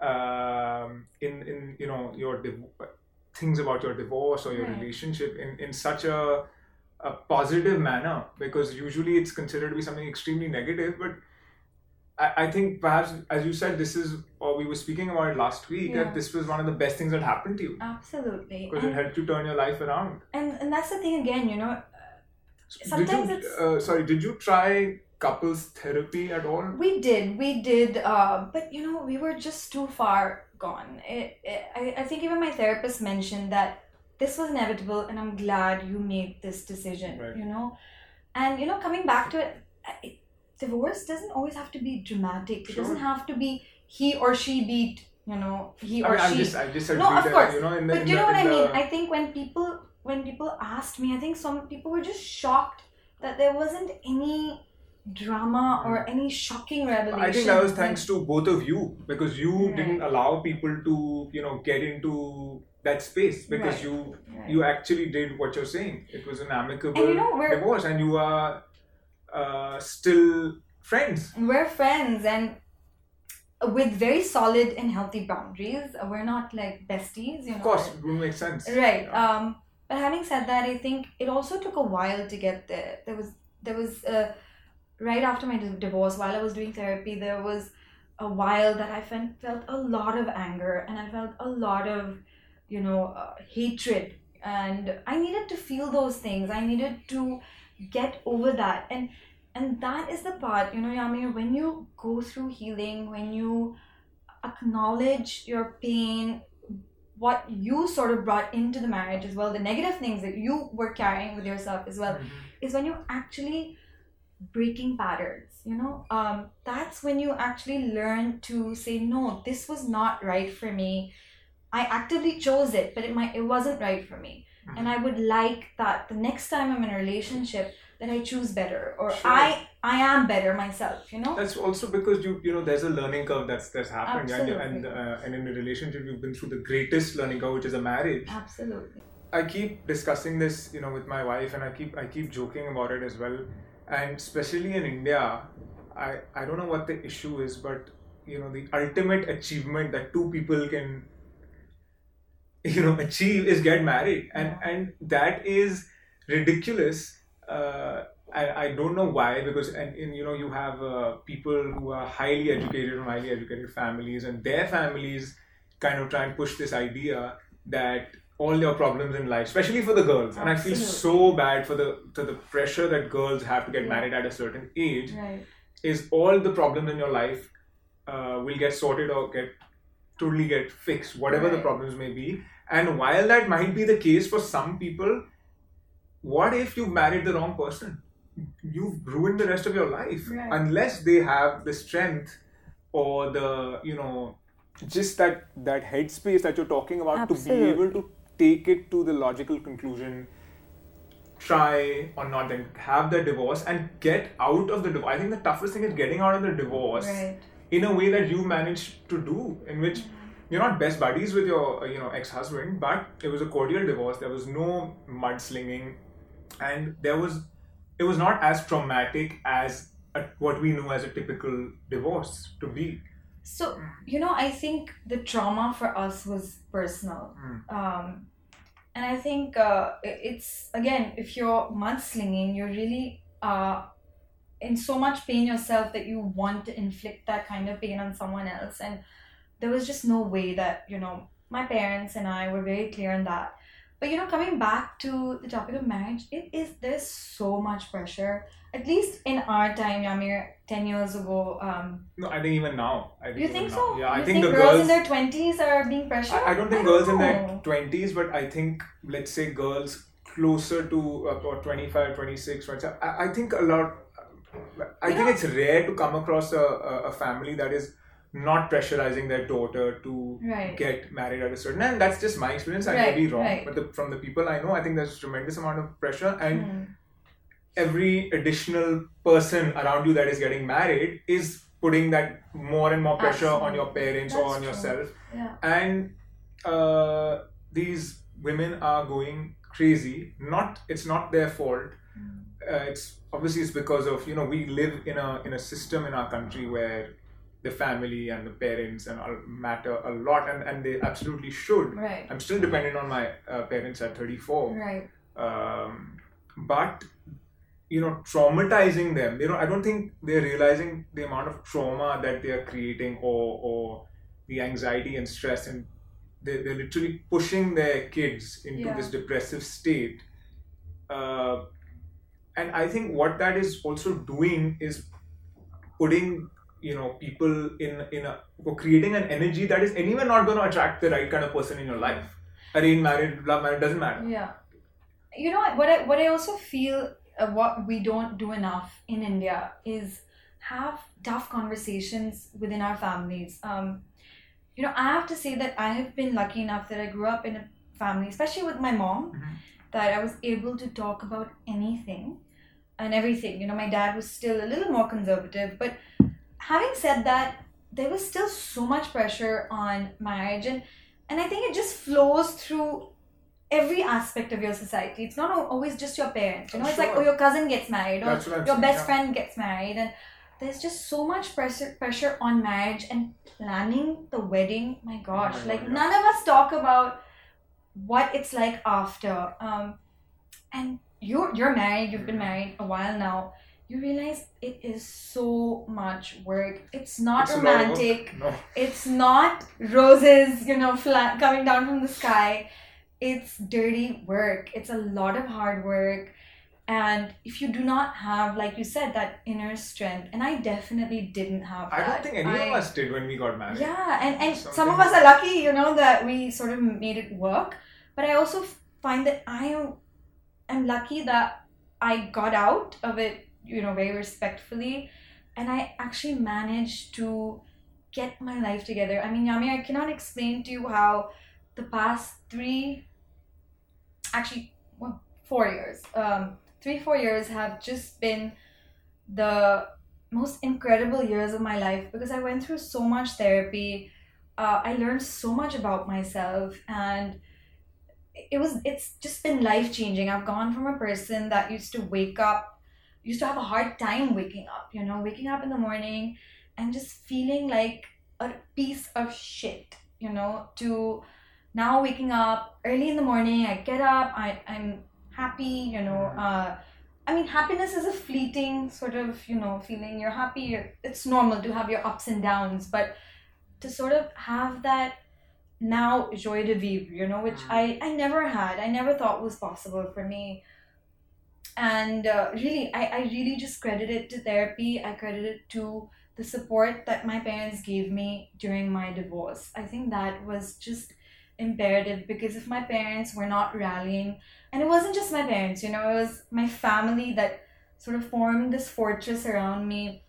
um, in in you know your div- things about your divorce or your Right. relationship in in such a a positive manner because usually it's considered to be something extremely negative but I, I think perhaps as you said this is or we were speaking about it last week Yeah. that this was one of the best things that happened to you absolutely because it helped you turn your life around and and that's the thing again you know did you, it's- uh, sorry did you try couples therapy at all we did we did uh, but you know we were just too far gone it, it, I, I think even my therapist mentioned that this was inevitable and i'm glad you made this decision Right. you know and you know coming back to it, it divorce doesn't always have to be dramatic it Sure. doesn't have to be he or she beat you know he I or mean, I'm she just, I just No, of that, course. you know, the, but you the, know what I mean? the- I think when people when people asked me, I think some people were just shocked that there wasn't any drama or any shocking revelation. I think that was thanks to both of you because you Right. didn't allow people to you know get into that space because Right. you Right. you actually did what you're saying. It was an amicable And you know, we're- divorce, and you are uh, still friends. we're friends and with very solid and healthy boundaries. We're not like besties, you know. Of course, it would make sense. Right. Yeah. Um, but having said that, I think it also took a while to get there. There was there was uh, right after my divorce, while I was doing therapy, there was a while that I felt felt a lot of anger and I felt a lot of you know uh, hatred, and I needed to feel those things. I needed to get over that and and that is the part you know Yameer when you go through healing when you acknowledge your pain what you sort of brought into the marriage as well the negative things that you were carrying with yourself as well Mhm. is when you're actually breaking patterns you know? Um, that's when you actually learn to say no this was not right for me. I actively chose it but it might it wasn't right for me. And i would like that the next time i'm in a relationship that i choose better or Sure. i i am better myself you know That's also because you you know there's a learning curve that's that's happened and and uh, and in a relationship you've been through the greatest learning curve which is a marriage. absolutely I keep discussing this, you know, with my wife, and I keep I keep joking about it as well. And especially in India, I I don't know what the issue is, but you know, the ultimate achievement that two people can, you know, achieve is get married, and and that is ridiculous. Uh, I, I don't know why because and, and you know you have uh, people who are highly educated from highly educated families and their families kind of try and push this idea that all your problems in life, especially for the girls, and I feel so bad for the to the pressure that girls have to get Yeah. married at a certain age. right Is all the problems in your life uh, will get sorted or get totally get fixed, whatever the problems may be. And while that might be the case for some people, what if you married the wrong person? You've ruined the rest of your life. Right. unless they have the strength or the you know just that that headspace that you're talking about to be able to take it to the logical conclusion try or not then have the divorce and get out of the divorce. I think the toughest thing is getting out of the divorce right. in a way that you managed to do in which you're not best buddies with your uh, you know ex-husband but it was a cordial divorce. There was no mudslinging and there was it was not as traumatic as a, what we know as a typical divorce to be So, you know, I think the trauma for us was personal. Mm. Um, and I think uh, it's, again, if you're mudslinging, you're really uh, in so much pain yourself that you want to inflict that kind of pain on someone else. And there was just no way that, you know, my parents and I were very clear on that. But, you know, coming back to the topic of marriage, it is, there's so much pressure. At least in our time, Yameer, 10 years ago, um, no i think even now i think you think now. so? yeah i you think, the girls, girls in their twenties are being pressured. I, I don't think I girls in their 20s but i think let's say girls closer to uh, or 25 26 27 I, I think a lot i You think know- it's rare to come across a, a, a family that is not pressurizing their daughter to Right. get married at a certain and that's just my experience i Right, may be wrong right. but the, from the people i know i think there's a tremendous amount of pressure and Hmm. every additional person around you that is getting married is putting that more and more pressure on your Absolutely. parents or That's on true. yourself Yeah. and uh, these women are going crazy not it's not their fault Mm. uh, it's obviously it's because of you know we live in a in a system in our country where the family and the parents and all matter a lot and, and they absolutely should Right. i'm still dependent on my uh, parents at 34 Right. um, but you know traumatizing them you know i don't think they're realizing the amount of trauma that they are creating or or the anxiety and stress and they, they're literally pushing their kids into Yeah. this depressive state uh, and i think what that is also doing is putting you know people in in a or creating an energy that is anyway not going to attract the right kind of person in your life arranged married love marriage doesn't matter Yeah. You know what? I what I also feel uh, what we don't do enough in India is have tough conversations within our families. Um, you know, I have to say that I have been lucky enough that I grew up in a family, especially with my mom, Mhm. that I was able to talk about anything. and everything. You know, my dad was still a little more conservative, but having said that, there was still so much pressure on marriage, and and I think it just flows through every aspect of your society. It's not always just your parents. You know, it's like oh, your cousin gets married, or That's what I'm your saying, best yeah. friend gets married, and there's just so much pressure pressure on marriage and planning the wedding. My gosh, Oh my like God, none of us talk about what it's like after. Um, and you're you're married. You've been Mhm. married a while now. You realize it is so much work. It's not It's a lot of work. romantic. No. It's not roses, you know, flat coming down from the sky. It's dirty work. It's a lot of hard work. And if you do not have, like you said, that inner strength, and I definitely didn't have I that. don't think any I- of us did when we got married. yeah, and, and some of us are lucky, you know, that we sort of made it work. But I also find that I am am lucky that I got out of it, you know, very respectfully, and I actually managed to get my life together. I mean, Yami, I cannot explain to you how the past three, actually, well, four years, um, three four years have just been the most incredible years of my life because I went through so much therapy. Uh, I learned so much about myself, and it was it's just been life changing. I've gone from a person that used to wake up, used to have a hard time waking up. You know, waking up in the morning and just feeling like a piece of shit. You know, to now waking up early in the morning. I get up. I I'm happy. You know. Uh, I mean, happiness is a fleeting sort of, you know, feeling. You're happy. You're, it's normal to have your ups and downs, but to sort of have that now joie de vivre, you know, which Mm. I, I never had. I never thought was possible for me. And uh, really, I, I really just credit it to therapy. I credit it to the support that my parents gave me during my divorce. I think that was just imperative because if my parents were not rallying, and it wasn't just my parents, you know, it was my family that sort of formed this fortress around me.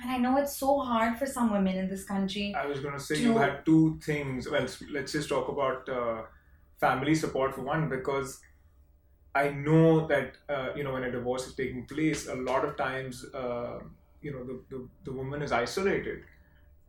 And I know it's so hard for some women in this country. I was going to say to- you had two things. Well, let's just talk about uh, family support for one, because I know that uh, you know when a divorce is taking place, a lot of times uh, you know the, the, the woman is isolated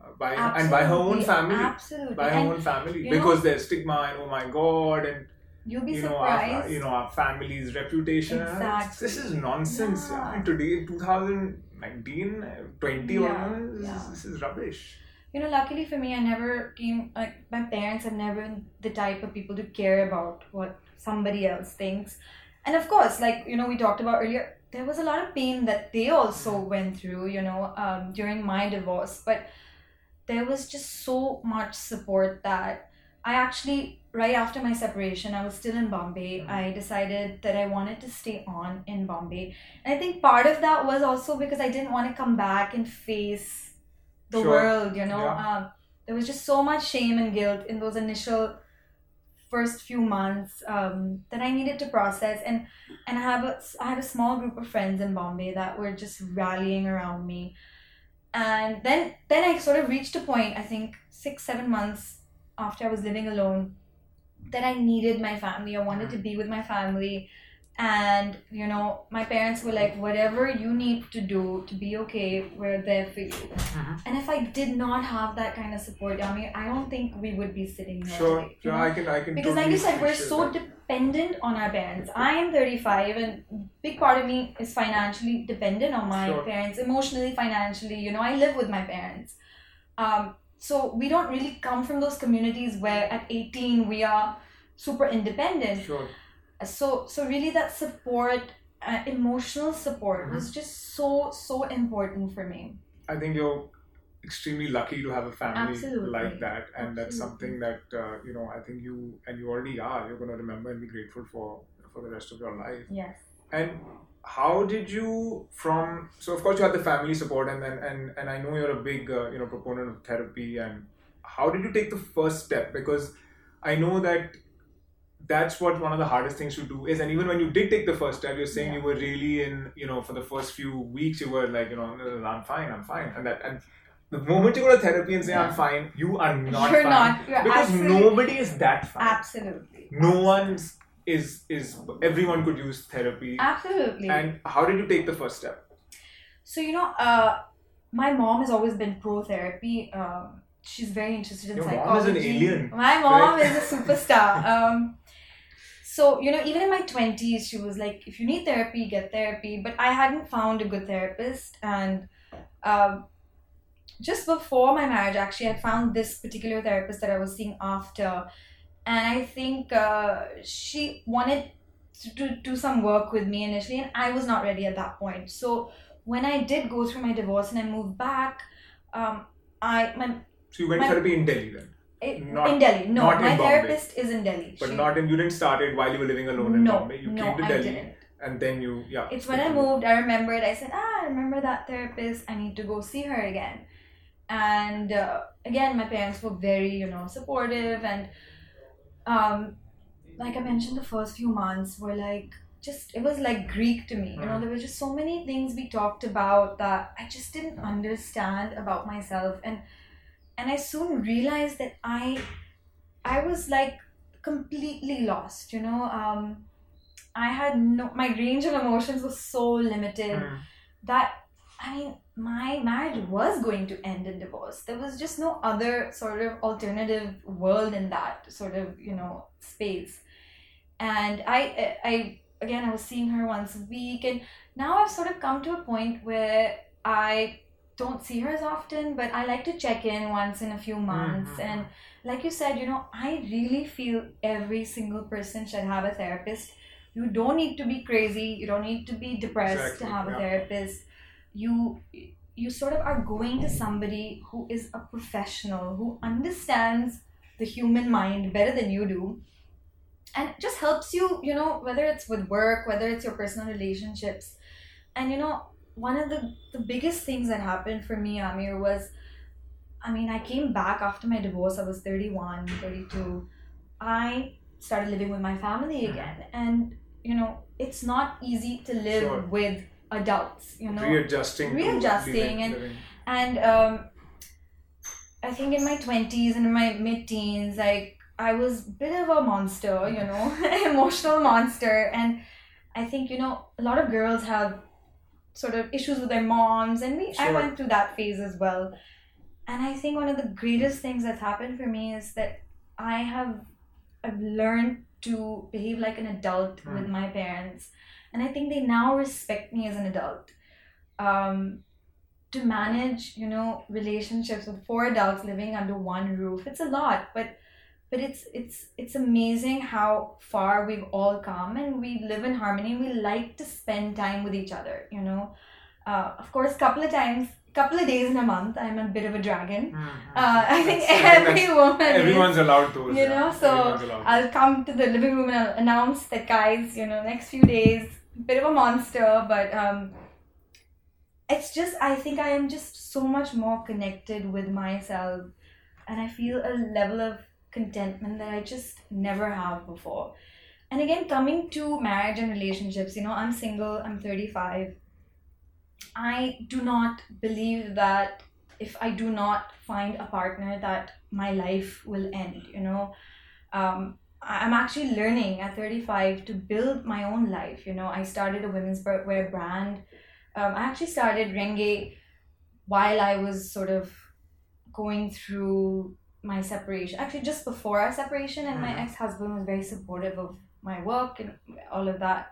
uh, by and by her own family, Absolutely. by her and own family, you know- because there's stigma and oh my god and you'll be you know our, you know our family's reputation. Exactly. This is nonsense. Yeah. Yeah. And today, in 2019, uh, 20 Yeah, this, yeah. is, this is rubbish. you know, luckily for me, I never came, like, my parents have never the type of people to care about what somebody else thinks. And of course, like, you know, we talked about earlier, there was a lot of pain that they also went through, you know, um, during my divorce. But there was just so much support that I actually, right after my separation, I was still in Bombay. Mhm. I decided that I wanted to stay on in Bombay. And I think part of that was also because I didn't want to come back and face the Sure. world, you know. Yeah. Um, there was just so much shame and guilt in those initial first few months um, that I needed to process. And and I have a, I had a small group of friends in Bombay that were just rallying around me. And then then I sort of reached a point, I think six, seven months after I was living alone, that I needed my family. I wanted to be with my family. And you know, my parents were like, whatever you need to do to be okay, we're there for you. And if I did not have that kind of support, Yami, I don't think we would be sitting here Sure, today. you sure, know? I can, I can. because like you said we're so that. dependent on our parents i am 35 and big part of me is financially dependent on my Sure. parents emotionally financially you know i live with my parents um, so we don't really come from those communities where at 18 we are super independent Sure. So so really that support uh, emotional support Mm-hmm. was just so so important for me I think you're extremely lucky to have a family Absolutely. like that, and that's something that uh, you know. I think you and you already are. You're going to remember and be grateful for for the rest of your life. yes And how did you from? So of course you had the family support, and then and and I know you're a big uh, you know proponent of therapy. And how did you take the first step? Because I know that that's what one of the hardest things to do is and even when you did take the first step you're saying Yeah. you were really in you know for the first few weeks you were like you know "No, no, no, i'm fine i'm fine and that and the moment you go to therapy and say i'm fine you are not you're fine not you're because nobody is that fine absolutely no one's is is everyone could use therapy. Absolutely. And how did you take the first step? So you know, uh, my mom has always been pro therapy. Um, she's very interested in Your mom psychology. is an alien, My mom right? is a superstar. um, so you know, even in my twenties, she was like, "If you need therapy, get therapy." But I hadn't found a good therapist, and um, just before my marriage, actually, I found this particular therapist that I was seeing after, and I think uh, she wanted to do, do some work with me initially, and I was not ready at that point. So when I did go through my divorce and I moved back, um, I my So you went My- therapy in Delhi then, it, Not- in Delhi. No, my Bombay. therapist is in Delhi. but She- not in. You didn't start it while you were living alone in no, Bombay. You no, came to I Delhi, didn't. and then you yeah. It's when I moved, I remembered. I said, "Ah, I remember that therapist. I need to go see her again." And uh, again, my parents were very, you know, supportive, and um, like I mentioned, the first few months were like just it was like Greek to me. You know, Mm. there were just so many things we talked about that I just didn't understand about myself, and and I soon realized that I I was like completely lost. You know, um, I had no my range of emotions was so limited Hmm. that I mean my marriage was going to end in divorce. There was just no other sort of alternative world in that sort of you know space. And I I again I was seeing her once a week, and now I've sort of come to a point where I don't see her as often, but I like to check in once in a few months. Mhm. And like you said, you know, I really feel every single person should have a therapist. You don't need to be crazy. You don't need to be depressed Exactly, to have yeah. a therapist. You you sort of are going to somebody who is a professional who understands the human mind better than you do and just helps you you know whether it's with work whether it's your personal relationships and you know one of the the biggest things that happened for me amir was i mean i came back after my divorce i was 31 32 i started living with my family again and you know it's not easy to live Sure. with adults you know readjusting, Readjusting and- living. and um, I think in my 20s and in my mid teens, like I was a bit of a monster, you know, emotional monster. And I think, you know, a lot of girls have sort of issues with their moms, and we I went through that phase as well. And I think one of the greatest things that's happened for me is that I have I've learned to behave like an adult Hmm. with my parents. And I think they now respect me as an adult. Um, to manage you know relationships with four adults living under one roof it's a lot but but it's it's it's amazing how far we've all come and we live in harmony we like to spend time with each other you know uh, of course couple of times couple of days in a month i'm a bit of a dragon Mhm. uh, i think That's- every that's- woman is Everyone's allowed those. you yeah. know, so I'll come to the living room and I'll announce that guys, you know, next few days, bit of a monster, but um it's just I think I am just so much more connected with myself and I feel a level of contentment that I just never have before. And again, coming to marriage and relationships, you know, I'm single, I'm 35. I do not believe that if I do not find a partner that my life will end, you know. Um, I'm actually learning at 35 to build my own life. You know, I started a women's wear brand. Um, I actually started Rengé while I was sort of going through my separation. Actually, just before our separation, and my Mhm. ex husband was very supportive of my work and all of that.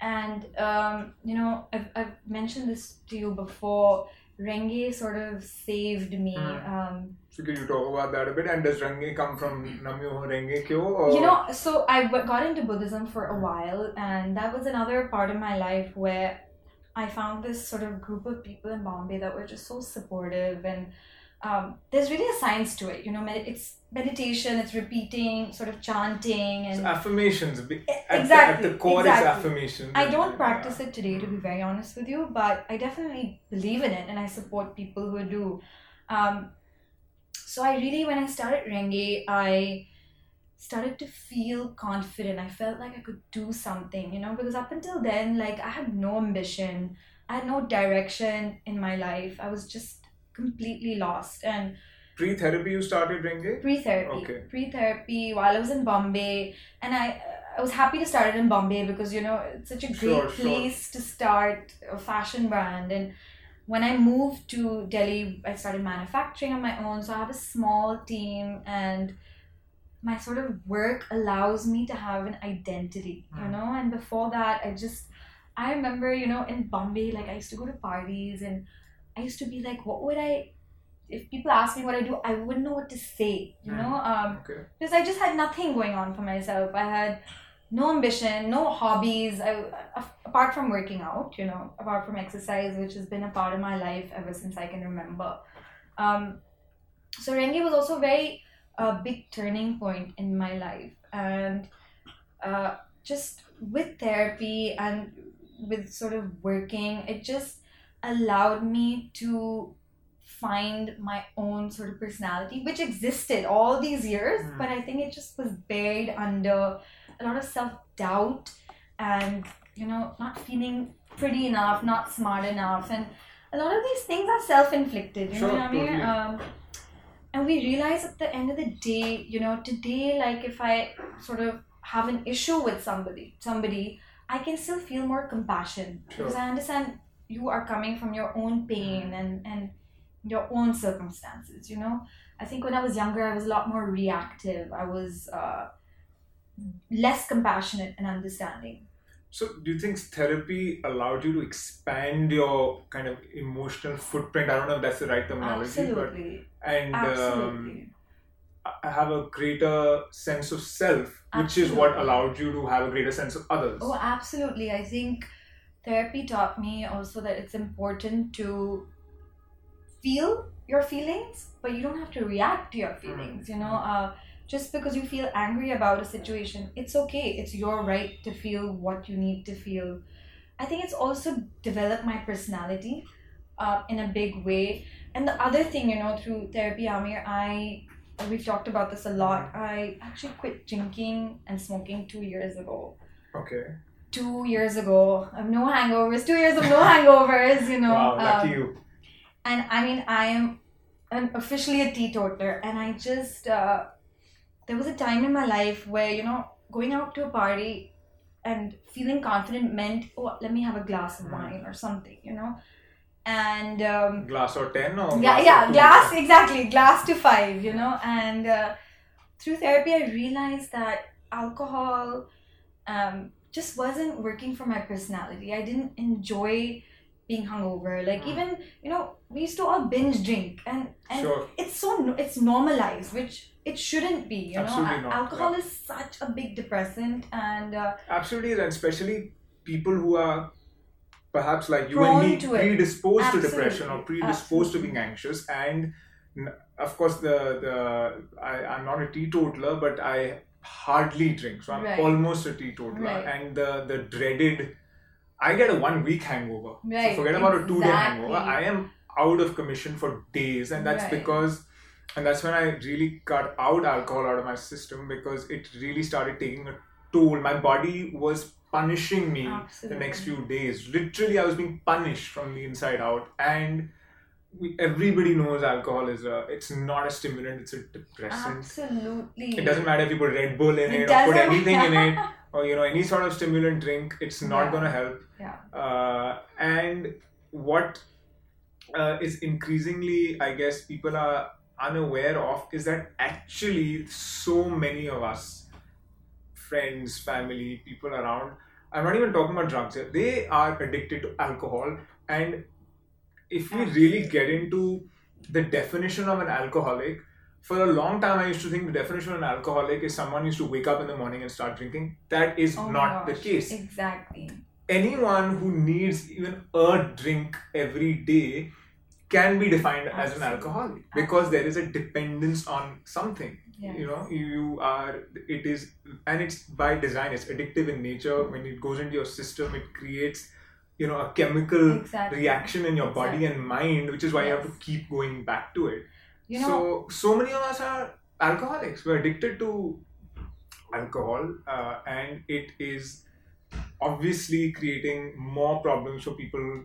And, um, you know, I've, I've mentioned this to you before. Rengé sort of saved me. Mm. Um, So can you talk about that a bit? And does Rengé come from Namyo Renge Kyo? Or? You know, so I w- got into Buddhism for a while, and that was another part of my life where I found this sort of group of people in Bombay that were just so supportive, and um, there's really a science to it. You know, med- it's meditation, it's repeating, sort of chanting, and affirmations. E- At, exactly, the, at the core exactly. is affirmations. I don't practice yeah. it today, to be very honest with you, but I definitely believe in it and I support people who do. Um, so I really, when I started Rengé, I started to feel confident. I felt like I could do something, you know, because up until then, like I had no ambition, I had no direction in my life. I was just completely lost. And Pre-therapy you started Rengé? pre-therapy Okay. pre-therapy while i was in bombay and i I was happy to start it in Bombay because you know it's such a great Sure, sure. place to start a fashion brand. And when I moved to Delhi, I started manufacturing on my own. So I have a small team, and my sort of work allows me to have an identity, you Mm. know. And before that, I just I remember you know in Bombay, like I used to go to parties, and I used to be like, what would I? If people ask me what I do, I wouldn't know what to say, you Mm. know. Um, Okay. because I just had nothing going on for myself. I had no ambition, no hobbies. I, a- apart from working out, you know, apart from exercise, which has been a part of my life ever since I can remember. Um, so Rengé was also a very uh, big turning point in my life, and uh, just with therapy and with sort of working, it just allowed me to find my own sort of personality, which existed all these years, Mm. but I think it just was buried under a lot of self doubt and, you know, not feeling pretty enough, not smart enough. And a lot of these things are self inflicted, you Sure, know what I mean? totally. Um, and we realize at the end of the day, you know, today, like if I sort of have an issue with somebody, somebody, I can still feel more compassion Sure. because I understand you are coming from your own pain and and your own circumstances. You know, I think when I was younger, I was a lot more reactive. I was uh, less compassionate and understanding. So, do you think therapy allowed you to expand your kind of emotional footprint? I don't know if that's the right terminology, Absolutely, but and um, absolutely. I have a greater sense of self, which is what allowed you to have a greater sense of others. Oh, absolutely. I think therapy taught me also that it's important to feel your feelings, but you don't have to react to your feelings. You know, uh, just because you feel angry about a situation, it's okay. It's your right to feel what you need to feel. I think it's also developed my personality uh, in a big way. And the other thing, you know, through therapy, Amir, I we've talked about this a lot. I actually quit drinking and smoking two years ago Okay. Two years ago. I have no hangovers. Two years of no hangovers. You know. wow, lucky um, you. and I mean, I am an, officially a teetotaler, and I just uh, there was a time in my life where you know going out to a party and feeling confident meant oh let me have a glass of Mm. wine or something, you know, and um, Glass or 10 or? yeah, glass yeah, glass exactly, glass to five, you know, and uh, through therapy, I realized that alcohol um, just wasn't working for my personality. I didn't enjoy being hungover. Like Mm. even you know, we used to all binge drink, and and Sure. it's so it's normalized, which it shouldn't be. You Absolutely know, not, Al- alcohol is such a big depressant, and uh, Absolutely, and especially people who are perhaps like you and me predisposed to depression or predisposed to being anxious and n- of course the the i'm not a teetotaler but i hardly drink so i'm Right. almost a teetotaler Right. and the the dreaded i get a one week hangover. Right, so forget about a two day hangover. I am out of commission for days and that's because and that's when i really cut out alcohol out of my system because it really started taking a toll. My body was punishing me the next few days. Literally i was being punished from the inside out. And we, everybody knows alcohol is a it's not a stimulant it's a depressant absolutely, it doesn't matter if you put red bull in It it, or put anything in it or you know any sort of stimulant drink it's not Yeah. going to help Yeah. uh, and what uh, is increasingly i guess people are unaware of is that actually so many of us friends family people around i'm not even talking about drugs here they are addicted to alcohol and if we really get into the definition of an alcoholic for a long time i used to think the definition of an alcoholic is someone used to wake up in the morning and start drinking. That is Oh not the case. Exactly. anyone who needs even a drink every day can be defined as an alcoholic because there is a dependence on something. Yes. you know you are it is and it's by design it's addictive in nature. When it goes into your system it creates you know a chemical Exactly. reaction in your body and mind which is why you have to keep going back to it. You know, so so many of us are alcoholics. We're addicted to alcohol uh, and it is obviously creating more problems for people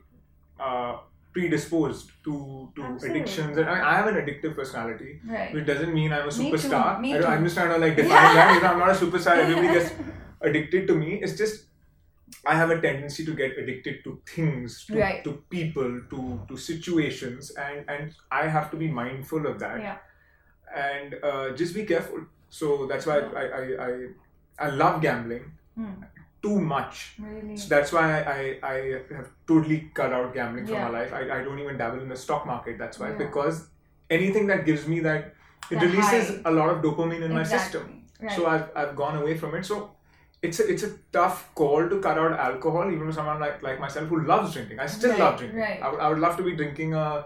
uh, predisposed to, to Absolutely. addictions. And I, mean, I have an addictive personality right. which doesn't mean I'm a Me too, superstar. Me I don't- I'm just trying to like define Yeah. that. You know, I'm not a superstar. Everybody gets addicted to me. It's just I have a tendency to get addicted to things, to, Right. to people, to to situations, and and I have to be mindful of that Yeah. and uh, just be careful. So that's why I I, I, I love gambling Hmm. too much. Really. So that's why I, I, have totally cut out gambling from my life. I, I don't even dabble in the stock market. That's why Yeah. because anything that gives me that it That releases high. a lot of dopamine in my system. Right. So I've, I've gone away from it. So it's a, it's a tough call to cut out alcohol, even for someone like, like myself who loves drinking. I still Right, love drinking. right. I, would, I would love to be drinking a,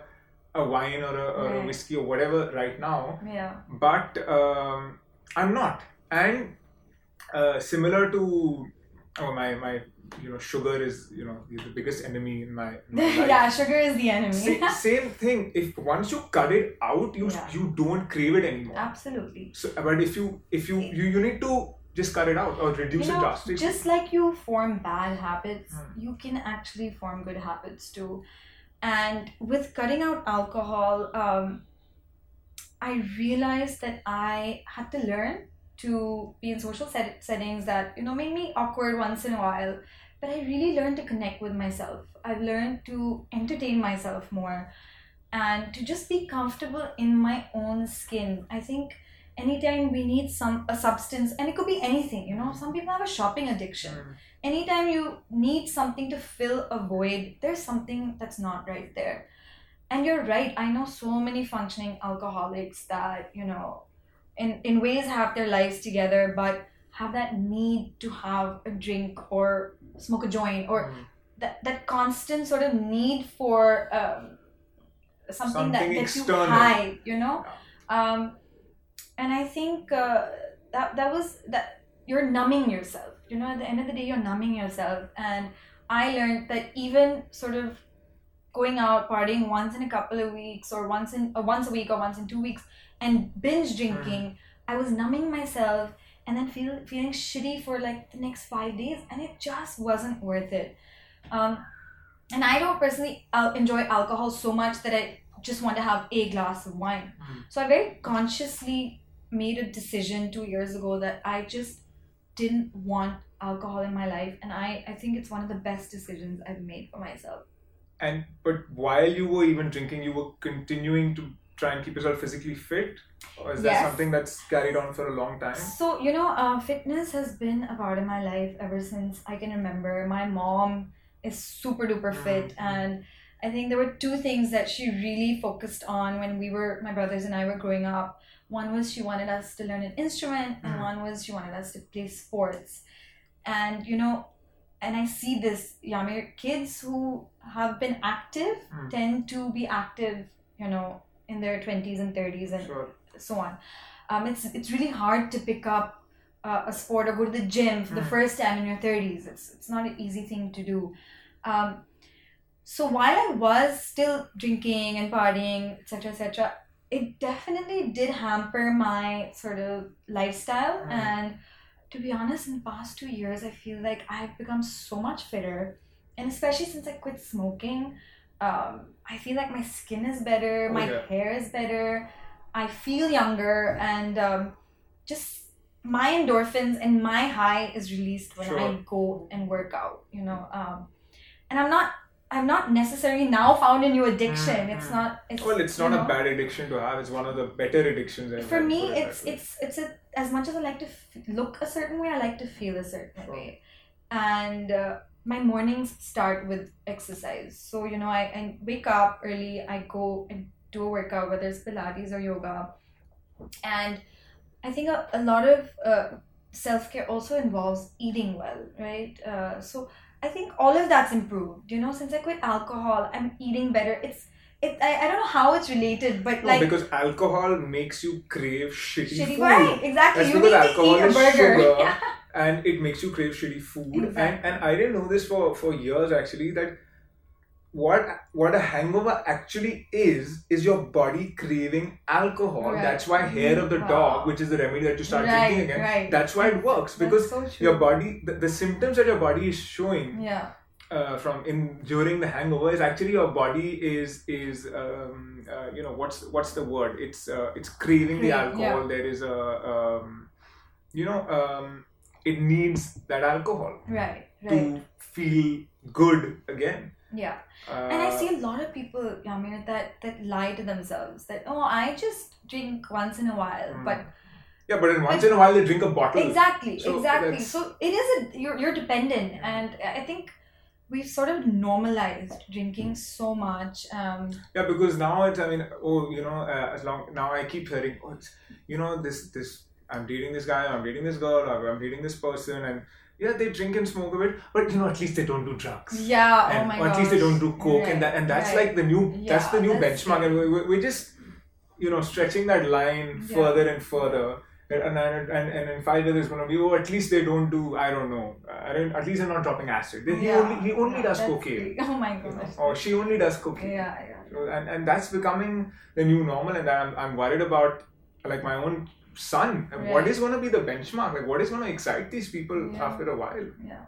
a wine or, a, or a whiskey or whatever right now, yeah. but um, I'm not. And uh, similar to oh, my, my you know sugar is you know the biggest enemy in my, in my life. yeah, sugar is the enemy. Sa- same thing. If once you cut it out, you Yeah. you don't crave it anymore. Absolutely. So, but if you if you you, you need to just cut it out or reduce you it drastically. just like you form bad habits, Hmm. you can actually form good habits too. And with cutting out alcohol, um, I realized that I had to learn to be in social set- settings that you know made me awkward once in a while. But I really learned to connect with myself. I've learned to entertain myself more, and to just be comfortable in my own skin. I think anytime we need some a substance and it could be anything you know some people have a shopping addiction. Mm. anytime you need something to fill a void there's something that's not right there. And you're right i know so many functioning alcoholics that you know in in ways have their lives together but have that need to have a drink or smoke a joint or Mm. that that constant sort of need for um, something, that Something gets you high you know? Um, and I think uh, that that was that you're numbing yourself. You know, at the end of the day, you're numbing yourself. And I learned that even sort of going out partying once in a couple of weeks, or once in or once a week, or once in two weeks, and binge drinking, I was numbing myself and then feel feeling shitty for like the next five days, and it just wasn't worth it. Um, and I don't personally uh, enjoy alcohol so much that I just want to have a glass of wine. Mm. So I very consciously made a decision two years ago that I just didn't want alcohol in my life, and I, I think it's one of the best decisions I've made for myself. And but while you were even drinking, you were continuing to try and keep yourself physically fit, or is that something that's carried on for a long time? So, you know, uh, fitness has been a part of my life ever since I can remember. My mom is super duper fit, Mhm. and I think there were two things that she really focused on when we were, my brothers and I were growing up. One was she wanted us to learn an instrument, and Mhm. one was she wanted us to play sports. And, you know, and I see this, Yameer, kids who have been active Mm. tend to be active, you know, in their 20s and 30s and Sure. so on. Um, it's it's really hard to pick up uh, a sport or go to the gym for the Mm. first time in your thirties. It's it's not an easy thing to do. Um, so while I was still drinking and partying, etc., etc., it definitely did hamper my sort of lifestyle. And to be honest, in the past two years, I feel like I've become so much fitter, and especially since I quit smoking. Um, I feel like my skin is better, Oh, my yeah. hair is better, I feel younger, and um, just my endorphins and my high is released when I go and work out. You know, um, and I'm not. I'm not necessarily now found a new addiction. It's Mhm. not. It's, Well, it's not a know, bad addiction to have. It's one of the better addictions. I've For had, me, it's it's it's a as much as I like to f- look a certain way, I like to feel a certain Sure. way, and uh, my mornings start with exercise. So you know, I, I wake up early. I go and do a workout, whether it's Pilates or yoga, and I think a, a lot of uh, self care also involves eating well, right? Uh, so I think all of that's improved. You know, since I quit alcohol, I'm eating better. It's it. I, I don't know how it's related, but No, like because alcohol makes you crave shitty, shitty food. right exactly That's you because alcohol eat a is burger sugar. Yeah. and it makes you crave shitty food and, and i didn't know this for for years actually that what what a hangover actually is is your body craving alcohol Right. that's why hair of the dog which is the remedy that you start Right, drinking again right. that's why it works because so your body the, the symptoms that your body is showing yeah uh, from in during the hangover is actually your body is is um, uh, you know what's what's the word it's uh, it's craving the alcohol yeah. there is a um, you know um, it needs that alcohol Right. Right. to feel good again. Yeah. Uh, And I see a lot of people, Yameer, that that lie to themselves that oh, I just drink once in a while, Mm. but yeah, but then once in a while they drink a bottle. exactly, So exactly. that's- So it is a you're you're dependent, and I think we've sort of normalized drinking so much. Um, Yeah, because now it's I mean, oh, you know, uh, as long now I keep hearing, oh, it's, you know, this this I'm dating this guy, I'm dating this girl, or I'm dating this person, and yeah, they drink and smoke a bit, but you know, at least they don't do drugs. yeah. Oh and, oh my or god. at least they don't do coke, and that and that's right. like the new that's the new that's- benchmark, and we, we, we're just you know stretching that line Yeah. further and further. And, and, and, and in five years it's gonna be oh at least they don't do I don't know I don't at least they're not dropping acid he Yeah, only he only yeah, does cocaine the- Oh my you know, or she only does cocaine Yeah, yeah. so, and, and that's becoming the new normal and I'm, I'm worried about like my own son And what Right. is going to be the benchmark like what is going to excite these people Yeah. after a while Yeah.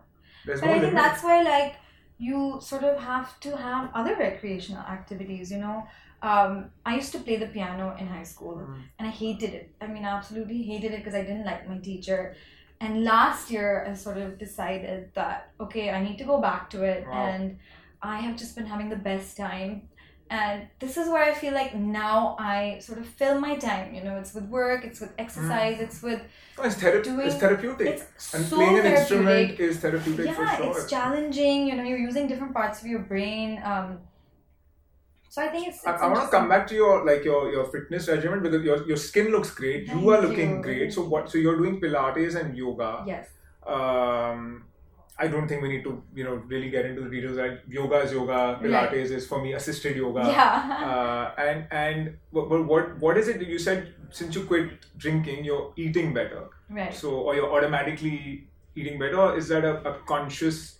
there's But no I think limit that's why like you sort of have to have other recreational activities, you know. Um, I used to play the piano in high school Mm. and I hated it. I mean, I absolutely hated it because I didn't like my teacher. And last year, I sort of decided that, okay, I need to go back to it. Wow. And I have just been having the best time. And this is where I feel like now I sort of fill my time. You know, it's with work, it's with exercise, it's with Oh, it's, thera- doing- it's therapeutic it's and so playing an instrument is therapeutic for yeah sure it's challenging you know you're using different parts of your brain um so i think it's, it's I, I want to come back to your like your, your fitness regimen because your, your skin looks great. Thank you are looking you. great. So what? So you're doing Pilates and yoga. yes Um, I don't think we need to you know really get into the details. Yoga is yoga, Pilates Right. is for me assisted yoga. yeah. Uh, and and but, what what is it you said since you quit drinking you're eating better? Right. So or you're automatically eating better or is that a, a conscious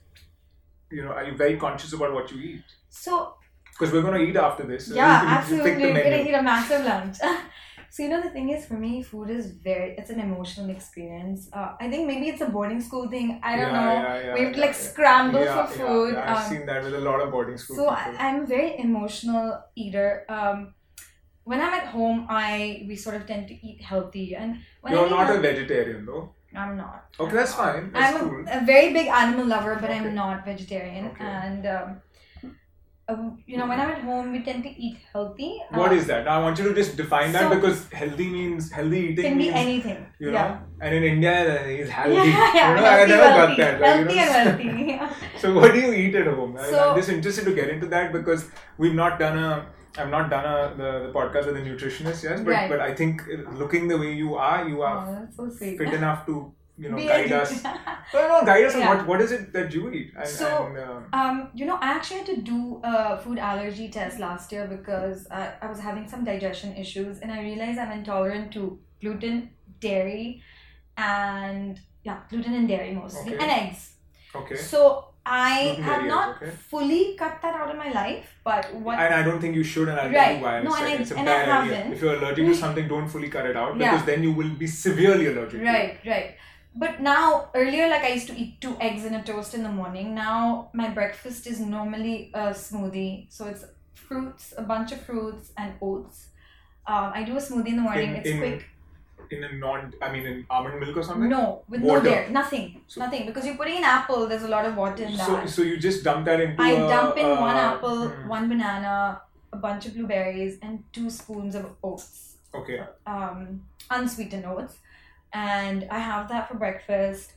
you know are you very conscious about what you eat? So because we're going to eat after this yeah absolutely. You're gonna eat a massive lunch so you know the thing is for me food is very it's an emotional experience uh, i think maybe it's a boarding school thing i don't Yeah, know yeah, yeah, we have to like scramble for food I've um, seen that with a lot of boarding school So I. I'm a very emotional eater. Um, when I'm at home, I we sort of tend to eat healthy, and when You're not a vegetarian though. I'm not. Okay, that's fine. That's I'm cool. a, a very big animal lover, but Okay. I'm not vegetarian. Okay. And um, um, you know, when I'm at home, we tend to eat healthy. What Uh, is that? Now I want you to just define that So- because healthy means healthy eating Can be means anything. you yeah. know. And in India, uh, he's healthy. Yeah, yeah, you know, I healthy, got that. like, you healthy know. and wealthy. so what do you eat at home? So- I'm just interested to get into that because we've not done a. I've not done a the, the podcast with a nutritionist, yes, but Right. but I think uh, looking the way you are, you are Oh, so fit enough to you know guide us. No, no, guide us on what what is it that you eat? And, So- and, um, Um, you know, I actually had to do a food allergy test last year because I, I was having some digestion issues and I realized I'm intolerant to gluten, dairy, and yeah, gluten and dairy mostly, Okay. and eggs. okay. So I Gluten, have not okay. fully cut that out of my life, but what and I don't think you should, and I'll tell Right. you why No, and. I- it's a and bad idea. haven't. If you're allergic to something, don't fully cut it out Yeah. because then you will be severely allergic. to it. Right, right. But now, earlier, like I used to eat two eggs and a toast in the morning. Now, my breakfast is normally a smoothie. So it's fruits, a bunch of fruits, and oats. Um, I do a smoothie in the morning. In- it's in quick. In a non, I mean, in almond milk or something. No, with Water. no dairy, nothing, So- nothing. Because you're putting in apple, there's a lot of water in that. So, so you just dump that into. I a, dump in uh, one apple, hmm, one banana, a bunch of blueberries, and two spoons of oats. Okay. um, unsweetened oats, and I have that for breakfast.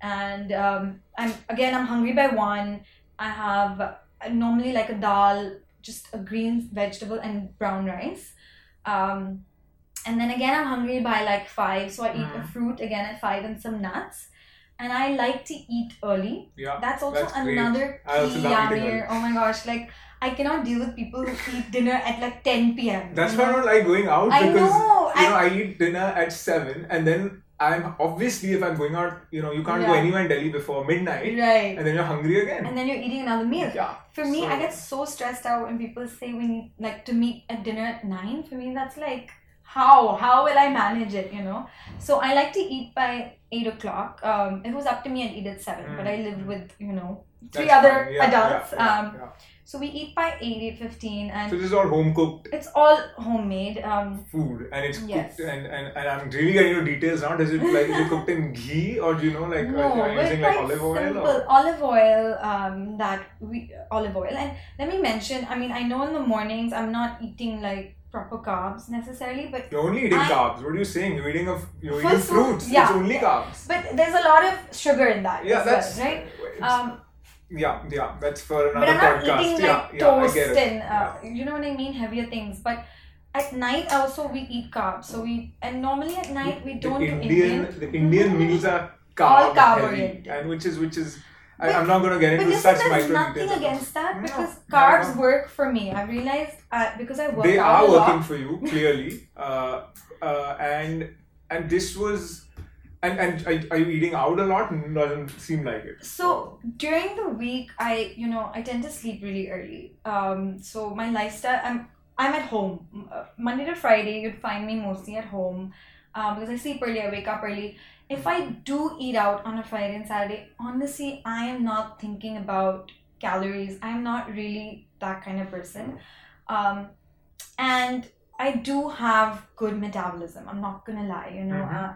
And um, I'm again I'm hungry by one. I have uh, normally like a dal, just a green vegetable and brown rice. Um, and then again I'm hungry by like five, so I eat a Mm. fruit again at five and some nuts. And I like to eat early. Yeah. That's also That's another key. Oh my gosh, like I cannot deal with people who eat dinner at like 10 p.m. That's why I don't like going out I because know. you know I- I eat dinner at seven and then I'm obviously if I'm going out, you know, you can't go anywhere in Delhi before midnight, Right. and then you're hungry again. And then you're eating another meal. yeah. For me, I get so stressed out when people say we need like to meet at dinner at nine. For me, that's like how how will I manage it? You know. So I like to eat by eight o'clock. Um, it was up to me, I'd eat at seven. But I live Mm. with you know three That's other fine. Yeah, adults. yeah, yeah, um, yeah. So we eat by 8, 8 15, So and this is all home cooked it's all homemade. Um, food and it's Yes. cooked and, and, and I'm really getting into details now. Does it like is it cooked in ghee or do you know like no, are we're using like olive oil simple. or Olive oil, um, that we olive oil, and let me mention. I mean, I know in the mornings I'm not eating like proper carbs necessarily, but you're only eating I- carbs. What are you saying? You're eating of you're eating fruits. yeah, It's only yeah. carbs. but there's a lot of sugar in that Yeah, that's well, right? Um, yeah, yeah, that's for another but I'm not podcast. eating yeah, like yeah, I get it. and uh, you know what I mean, heavier things. But at night also we eat carbs. So we and normally at night we don't do Indian, Indian. the Indian meals are All carb, heavy, and which is which is I, But- I'm not going to get into such there's micro nothing details. against that No, because carbs no. work for me. I realized uh, because I work they are working lot. for you clearly uh, uh, and and this was and and are, you eating out a lot doesn't seem like it So during the week, I you know I tend to sleep really early. Um, so my lifestyle, I'm I'm at home Uh, Monday to Friday. You'd find me mostly at home um, because I sleep early. I wake up early. If I do eat out on a Friday and Saturday, honestly, I am not thinking about calories. I'm not really that kind of person, um, and I do have good metabolism. I'm not gonna lie. You know, Mhm. uh,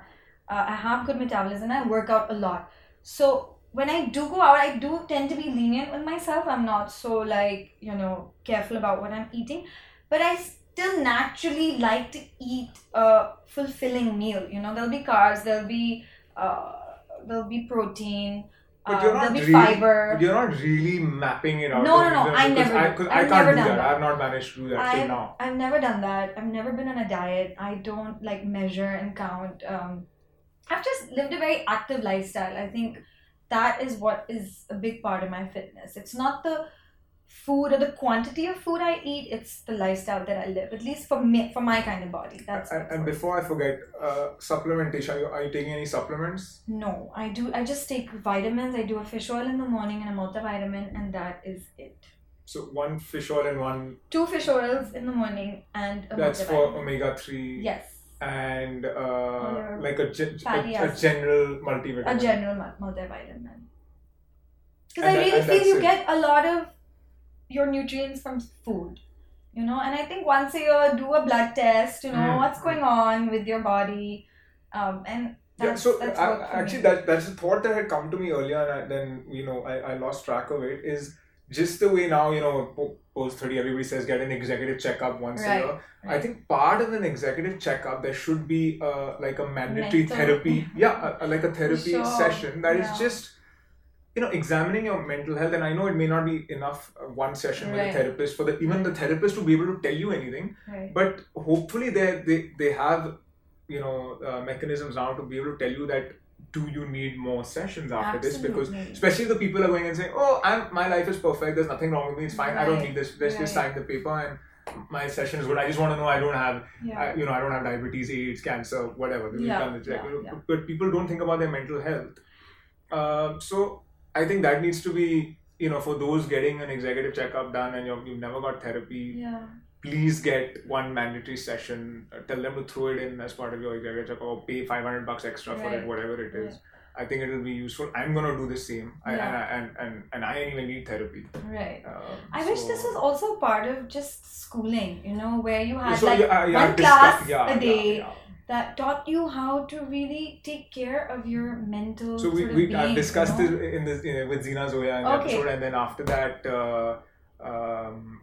uh, I have good metabolism. I work out a lot. So when I do go out, I do tend to be lenient with myself. I'm not so like, you know, careful about what I'm eating. But I still naturally like to eat a fulfilling meal. You know, there'll be carbs, there'll be uh, there'll be protein, but uh, you're not there'll be really, fiber. but you're not really mapping it out No, no, no, I never I, I've I can't never do done that. that. I've not managed to do that till now I've never done that. I've never been on a diet. I don't like measure and count. Um, I've just lived a very active lifestyle. I think that is what is a big part of my fitness. It's not the food or the quantity of food I eat. It's the lifestyle that I live. At least for me, for my kind of body. That's and, and before I forget uh, supplementation are you, are you taking any supplements no, I do. I just take vitamins. I do a fish oil in the morning and a multivitamin, and that is it. so one fish oil and one Two fish oils in the morning and a that's for omega-3 Yes. And uh, like a, ge- a, a general multivitamin a general multivitamin. Because I really feel you it. get a lot of your nutrients from food, you know. And I think once a year, do a blood test, you know, Mm. what's going on with your body, um, and Yeah, that's, so that's I, actually, me. that that's a thought that had come to me earlier, and I, then you know I, I lost track of it. Is just the way now you know post thirty, everybody says get an executive checkup once Right, a year. I think part of an executive checkup there should be uh, like a mandatory Mental- therapy, yeah, a, a- like a therapy Sure, session that is yeah. just you know examining your mental health. And I know it may not be enough uh, one session with a therapist for the even the therapist to be able to tell you anything right. but hopefully they they, they have you know uh, mechanisms now to be able to tell you that do you need more sessions after this? Because especially the people are going and saying oh i'm my life is perfect. There's nothing wrong with me. It's fine. I don't Right, need this. Let's just sign the paper and my session is good. I just want to know i don't have yeah. I, you know i don't have diabetes aids cancer whatever. We've Yeah, done the check. Yeah, yeah. but people don't think about their mental health. Um, so i think that needs to be you know for those getting an executive checkup done and you've, you've never got therapy yeah. Please get one mandatory session. Uh, tell them to throw it in as part of your executive check or pay 500 bucks extra for it, whatever it is. I think it will be useful. I'm going to do the same. I, Yeah. I, and, and, and I even need therapy. Right. Um, I wish this was also part of just schooling, you know, where you had So, like yeah, yeah, one discuss- class yeah, a day yeah. that taught you how to really take care of your mental So we, we being, discussed you know? this in this uh, with Zina Zoya in the Okay. episode, and then after that, uh, um,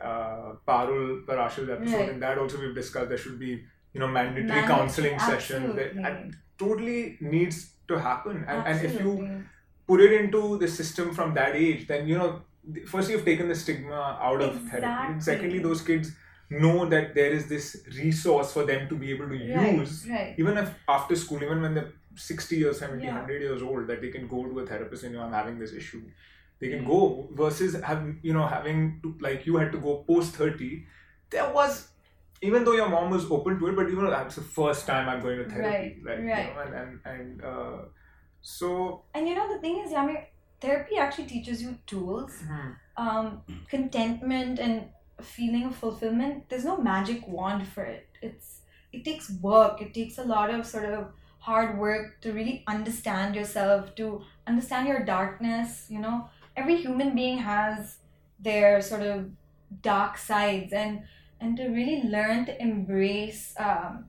uh, Parul Parashil's episode, Right. and that also we've discussed there should be you know mandatory, counseling session that totally needs to happen, and, and if you put it into the system from that age, then you know, first you've taken the stigma out of therapy. And secondly, those kids know that there is this resource for them to be able to right, use, right. even if after school, even when they're 60 or 70, Yeah. 100 years old, that they can go to a therapist and you know, I'm having this issue. They can Right. go versus have you know having to like you had to go post 30. There was even though your mom was open to it, but you know that's the first time I'm going to therapy. Right, like, you right. know, and and, and uh, so And you know the thing is, Yameer, therapy actually teaches you tools, um, contentment and feeling of fulfillment. There's no magic wand for it. It's it takes work. It takes a lot of sort of hard work to really understand yourself, to understand your darkness. You know, every human being has their sort of dark sides and and to really learn to embrace um,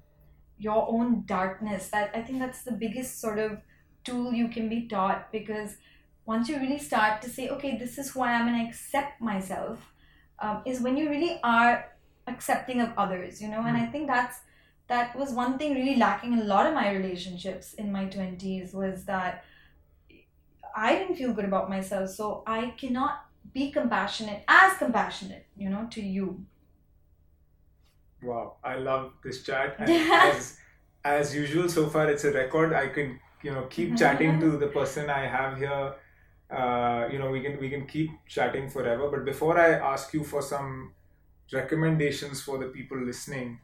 your own darkness that i think that's the biggest sort of tool you can be taught because once you really start to say okay this is who i am and i accept myself um, is when you really are accepting of others you know? And i think that's that was one thing really lacking in a lot of my relationships in my 20s was that i didn't feel good about myself so i cannot be compassionate as compassionate you know to you Wow, I love this chat. And as as usual, so far it's a record. I can you know keep chatting to the person I have here. Uh, you know we can we can keep chatting forever. But before I ask you for some recommendations for the people listening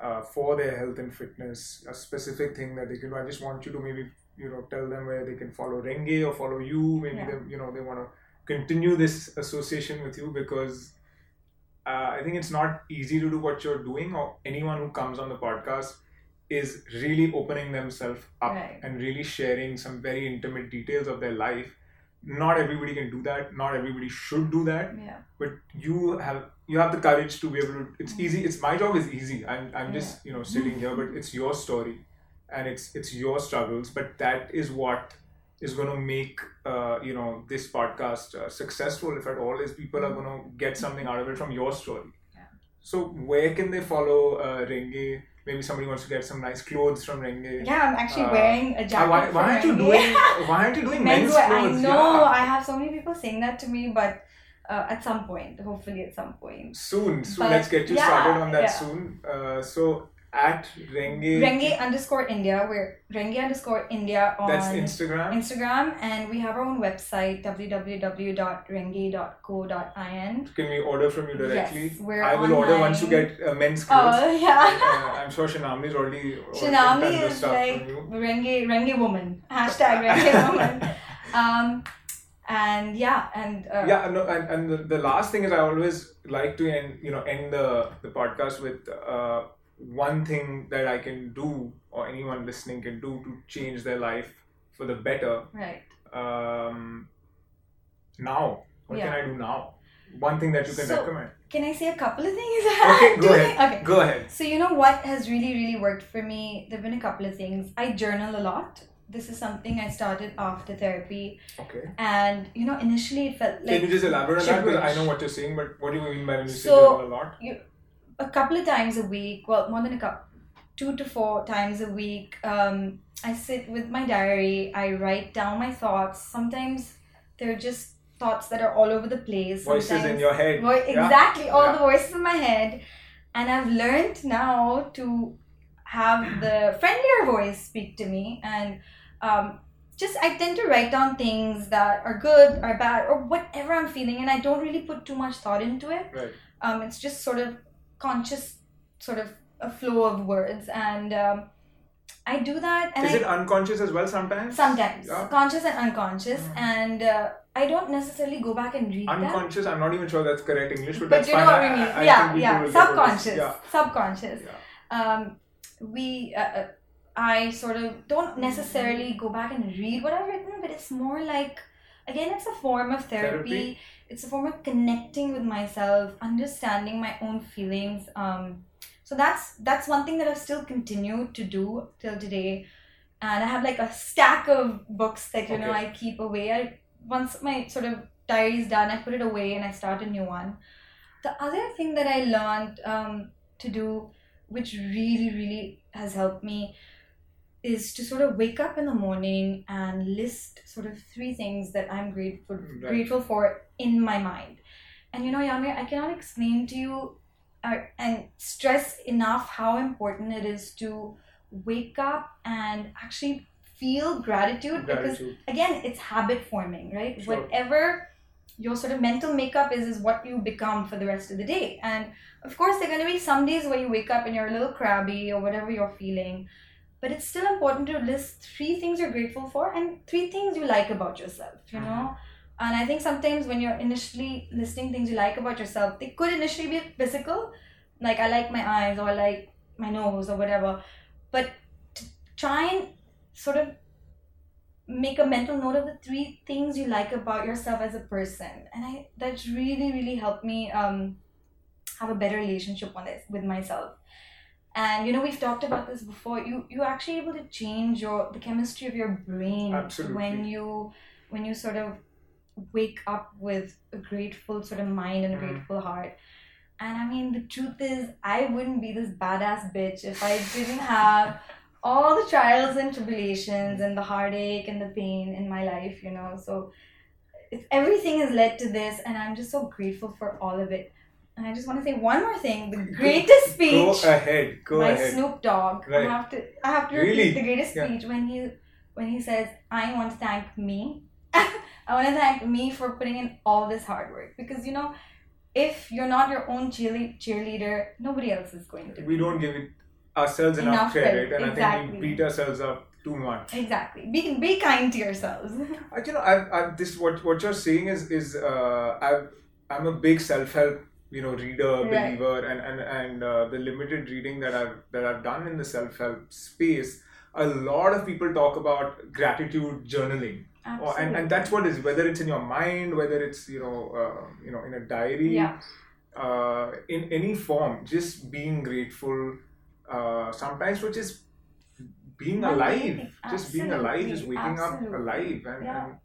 uh, for their health and fitness, a specific thing that they can do, I just want you to maybe you know tell them where they can follow Rengé or follow you. Maybe Yeah. they you know they want to continue this association with you because uh, I think it's not easy to do what you're doing, or anyone who comes on the podcast is really opening themselves up Right. and really sharing some very intimate details of their life. Not everybody can do that. Not everybody should do that. yeah But you have you have the courage to be able to. It's easy. It's my job is easy. I'm I'm just you know sitting here, but it's your story, and it's it's your struggles. But that is what is going to make uh, you know this podcast uh, successful if at all is people are going to get something out of it from your story Yeah. so where can they follow uh, Rengé maybe somebody wants to get some nice clothes from Rengé yeah i'm actually Uh, wearing a jacket why, why aren't you Rengé. doing why aren't you doing men's, clothes I know. Yeah. I have so many people saying that to me, but uh, at some point, hopefully at some point. soon so But, let's get you yeah, started on that yeah. soon uh, so at Rengé Rengé underscore India. We're Rengé underscore India on that's instagram Instagram, and we have our own website www.renge.co.in. can we order from you directly Yes, we're i will order once you get uh, men's clothes Oh yeah. uh, I'm sure Shinamni is already Shinami is stuff like. Rengé Rengé woman. Hashtag Rengé woman. Um, and yeah, and uh, yeah no and, and the, the last thing is i always like to end you know end the the podcast with uh, one thing that i can do or anyone listening can do to change their life for the better right. um now what Yeah. can i do now one thing that you can So- recommend Can I say a couple of things? okay go ahead Okay. go ahead So you know what has really really worked for me? There've been a couple of things. I journal a lot. This is something I started after therapy, okay and you know initially it felt like can you just elaborate on that because i know what you're saying but what do you mean by when you say journal a lot a couple of times a week. Well, more than a couple, two to four times a week. Um, I sit with my diary. I write down my thoughts. Sometimes they're just thoughts that are all over the place. voices in your head Vo- yeah? exactly all Yeah. the voices in my head and i've learned now to have the friendlier voice speak to me and um, just i tend to write down things that are good or bad or whatever i'm feeling and i don't really put too much thought into it right um, it's just sort of conscious sort of a flow of words and um, i do that and is I, it unconscious as well sometimes sometimes Yeah. conscious and unconscious Mm. and uh, i don't necessarily go back and read that unconscious i'm not even sure that's correct english but, but that's you fine know what I- we mean. I- I yeah, yeah. will get what it is. Subconscious. yeah Subconscious. yeah Um, we, uh, uh, I sort of don't necessarily go back and read what I've written, but it's more like, again, it's a form of therapy. Therapy. It's a form of connecting with myself, understanding my own feelings. Um, so that's that's one thing that I've still continued to do till today. And I have like a stack of books that you know I keep away. I once my sort of diary is done, I put it away and I start a new one. The other thing that I learned um, to do, which really really has helped me, is to sort of wake up in the morning and list sort of three things that I'm grateful Right. grateful for in my mind. And you know, Yameer, I cannot explain to you uh, and stress enough how important it is to wake up and actually feel gratitude because again it's habit forming right Sure. whatever your sort of mental makeup is is what you become for the rest of the day and of course there are going to be some days where you wake up and you're a little crabby or whatever you're feeling but it's still important to list three things you're grateful for and three things you like about yourself you know? And i think sometimes when you're initially listing things you like about yourself they could initially be physical like i like my eyes or I like my nose or whatever. But to try and sort of make a mental note of the three things you like about yourself as a person, and I that really really helped me um, have a better relationship on this with myself. And you know we've talked about this before. You you're actually able to change your the chemistry of your brain Absolutely. when you when you sort of wake up with a grateful sort of mind and a Mm. grateful heart. And I mean, the truth is, I wouldn't be this badass bitch if I didn't have all the trials and tribulations and the heartache and the pain in my life, you know. So it's, everything has led to this, and I'm just so grateful for all of it. And I just want to say one more thing: the greatest speech. Go ahead. Go by ahead. Snoop Dogg. Right. I have to, I have to Really? repeat the greatest Yeah. speech when he when he says, "I want to thank me." I want to thank me for putting in all this hard work because you know, if you're not your own cheerle- cheerleader, nobody else is going to. We don't give it ourselves enough, Enough credit, and I think we beat ourselves up too much. Exactly. Be be kind to yourselves. I, you know, I've, I've this what what you're saying is is uh, I've, I'm a big self help you know reader Right. believer, and and and uh, the limited reading that I've that I've done in the self help space, a lot of people talk about gratitude journaling, or, and and that's what it is whether it's in your mind, whether it's you know uh, you know in a diary, yeah. uh, in any form, just being grateful. Uh, sometimes for just being alive, just being alive, just waking absolutely. up alive, and, Yeah. and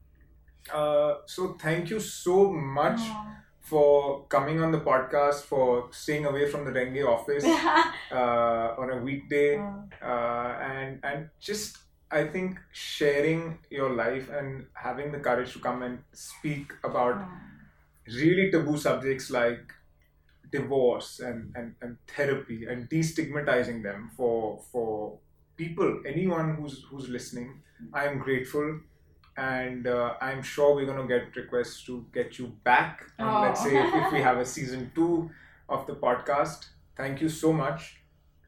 uh, so thank you so much. For coming on the podcast, for staying away from the Rengé office uh, on a weekday, uh, and and just I think sharing your life and having the courage to come and speak about really taboo subjects like divorce and, and, and therapy and destigmatizing them for for people anyone who's who's listening. I am grateful and uh, i'm sure we're going to get requests to get you back let's Oh. say if we have a season 2 of the podcast. Thank you so much.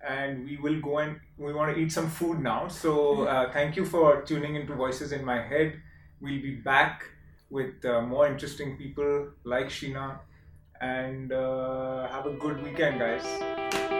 And we will go and we want to eat some food now. So uh, thank you for tuning into voices in my head. We'll be back with uh, more interesting people like Sheena. And uh, have a good weekend, guys.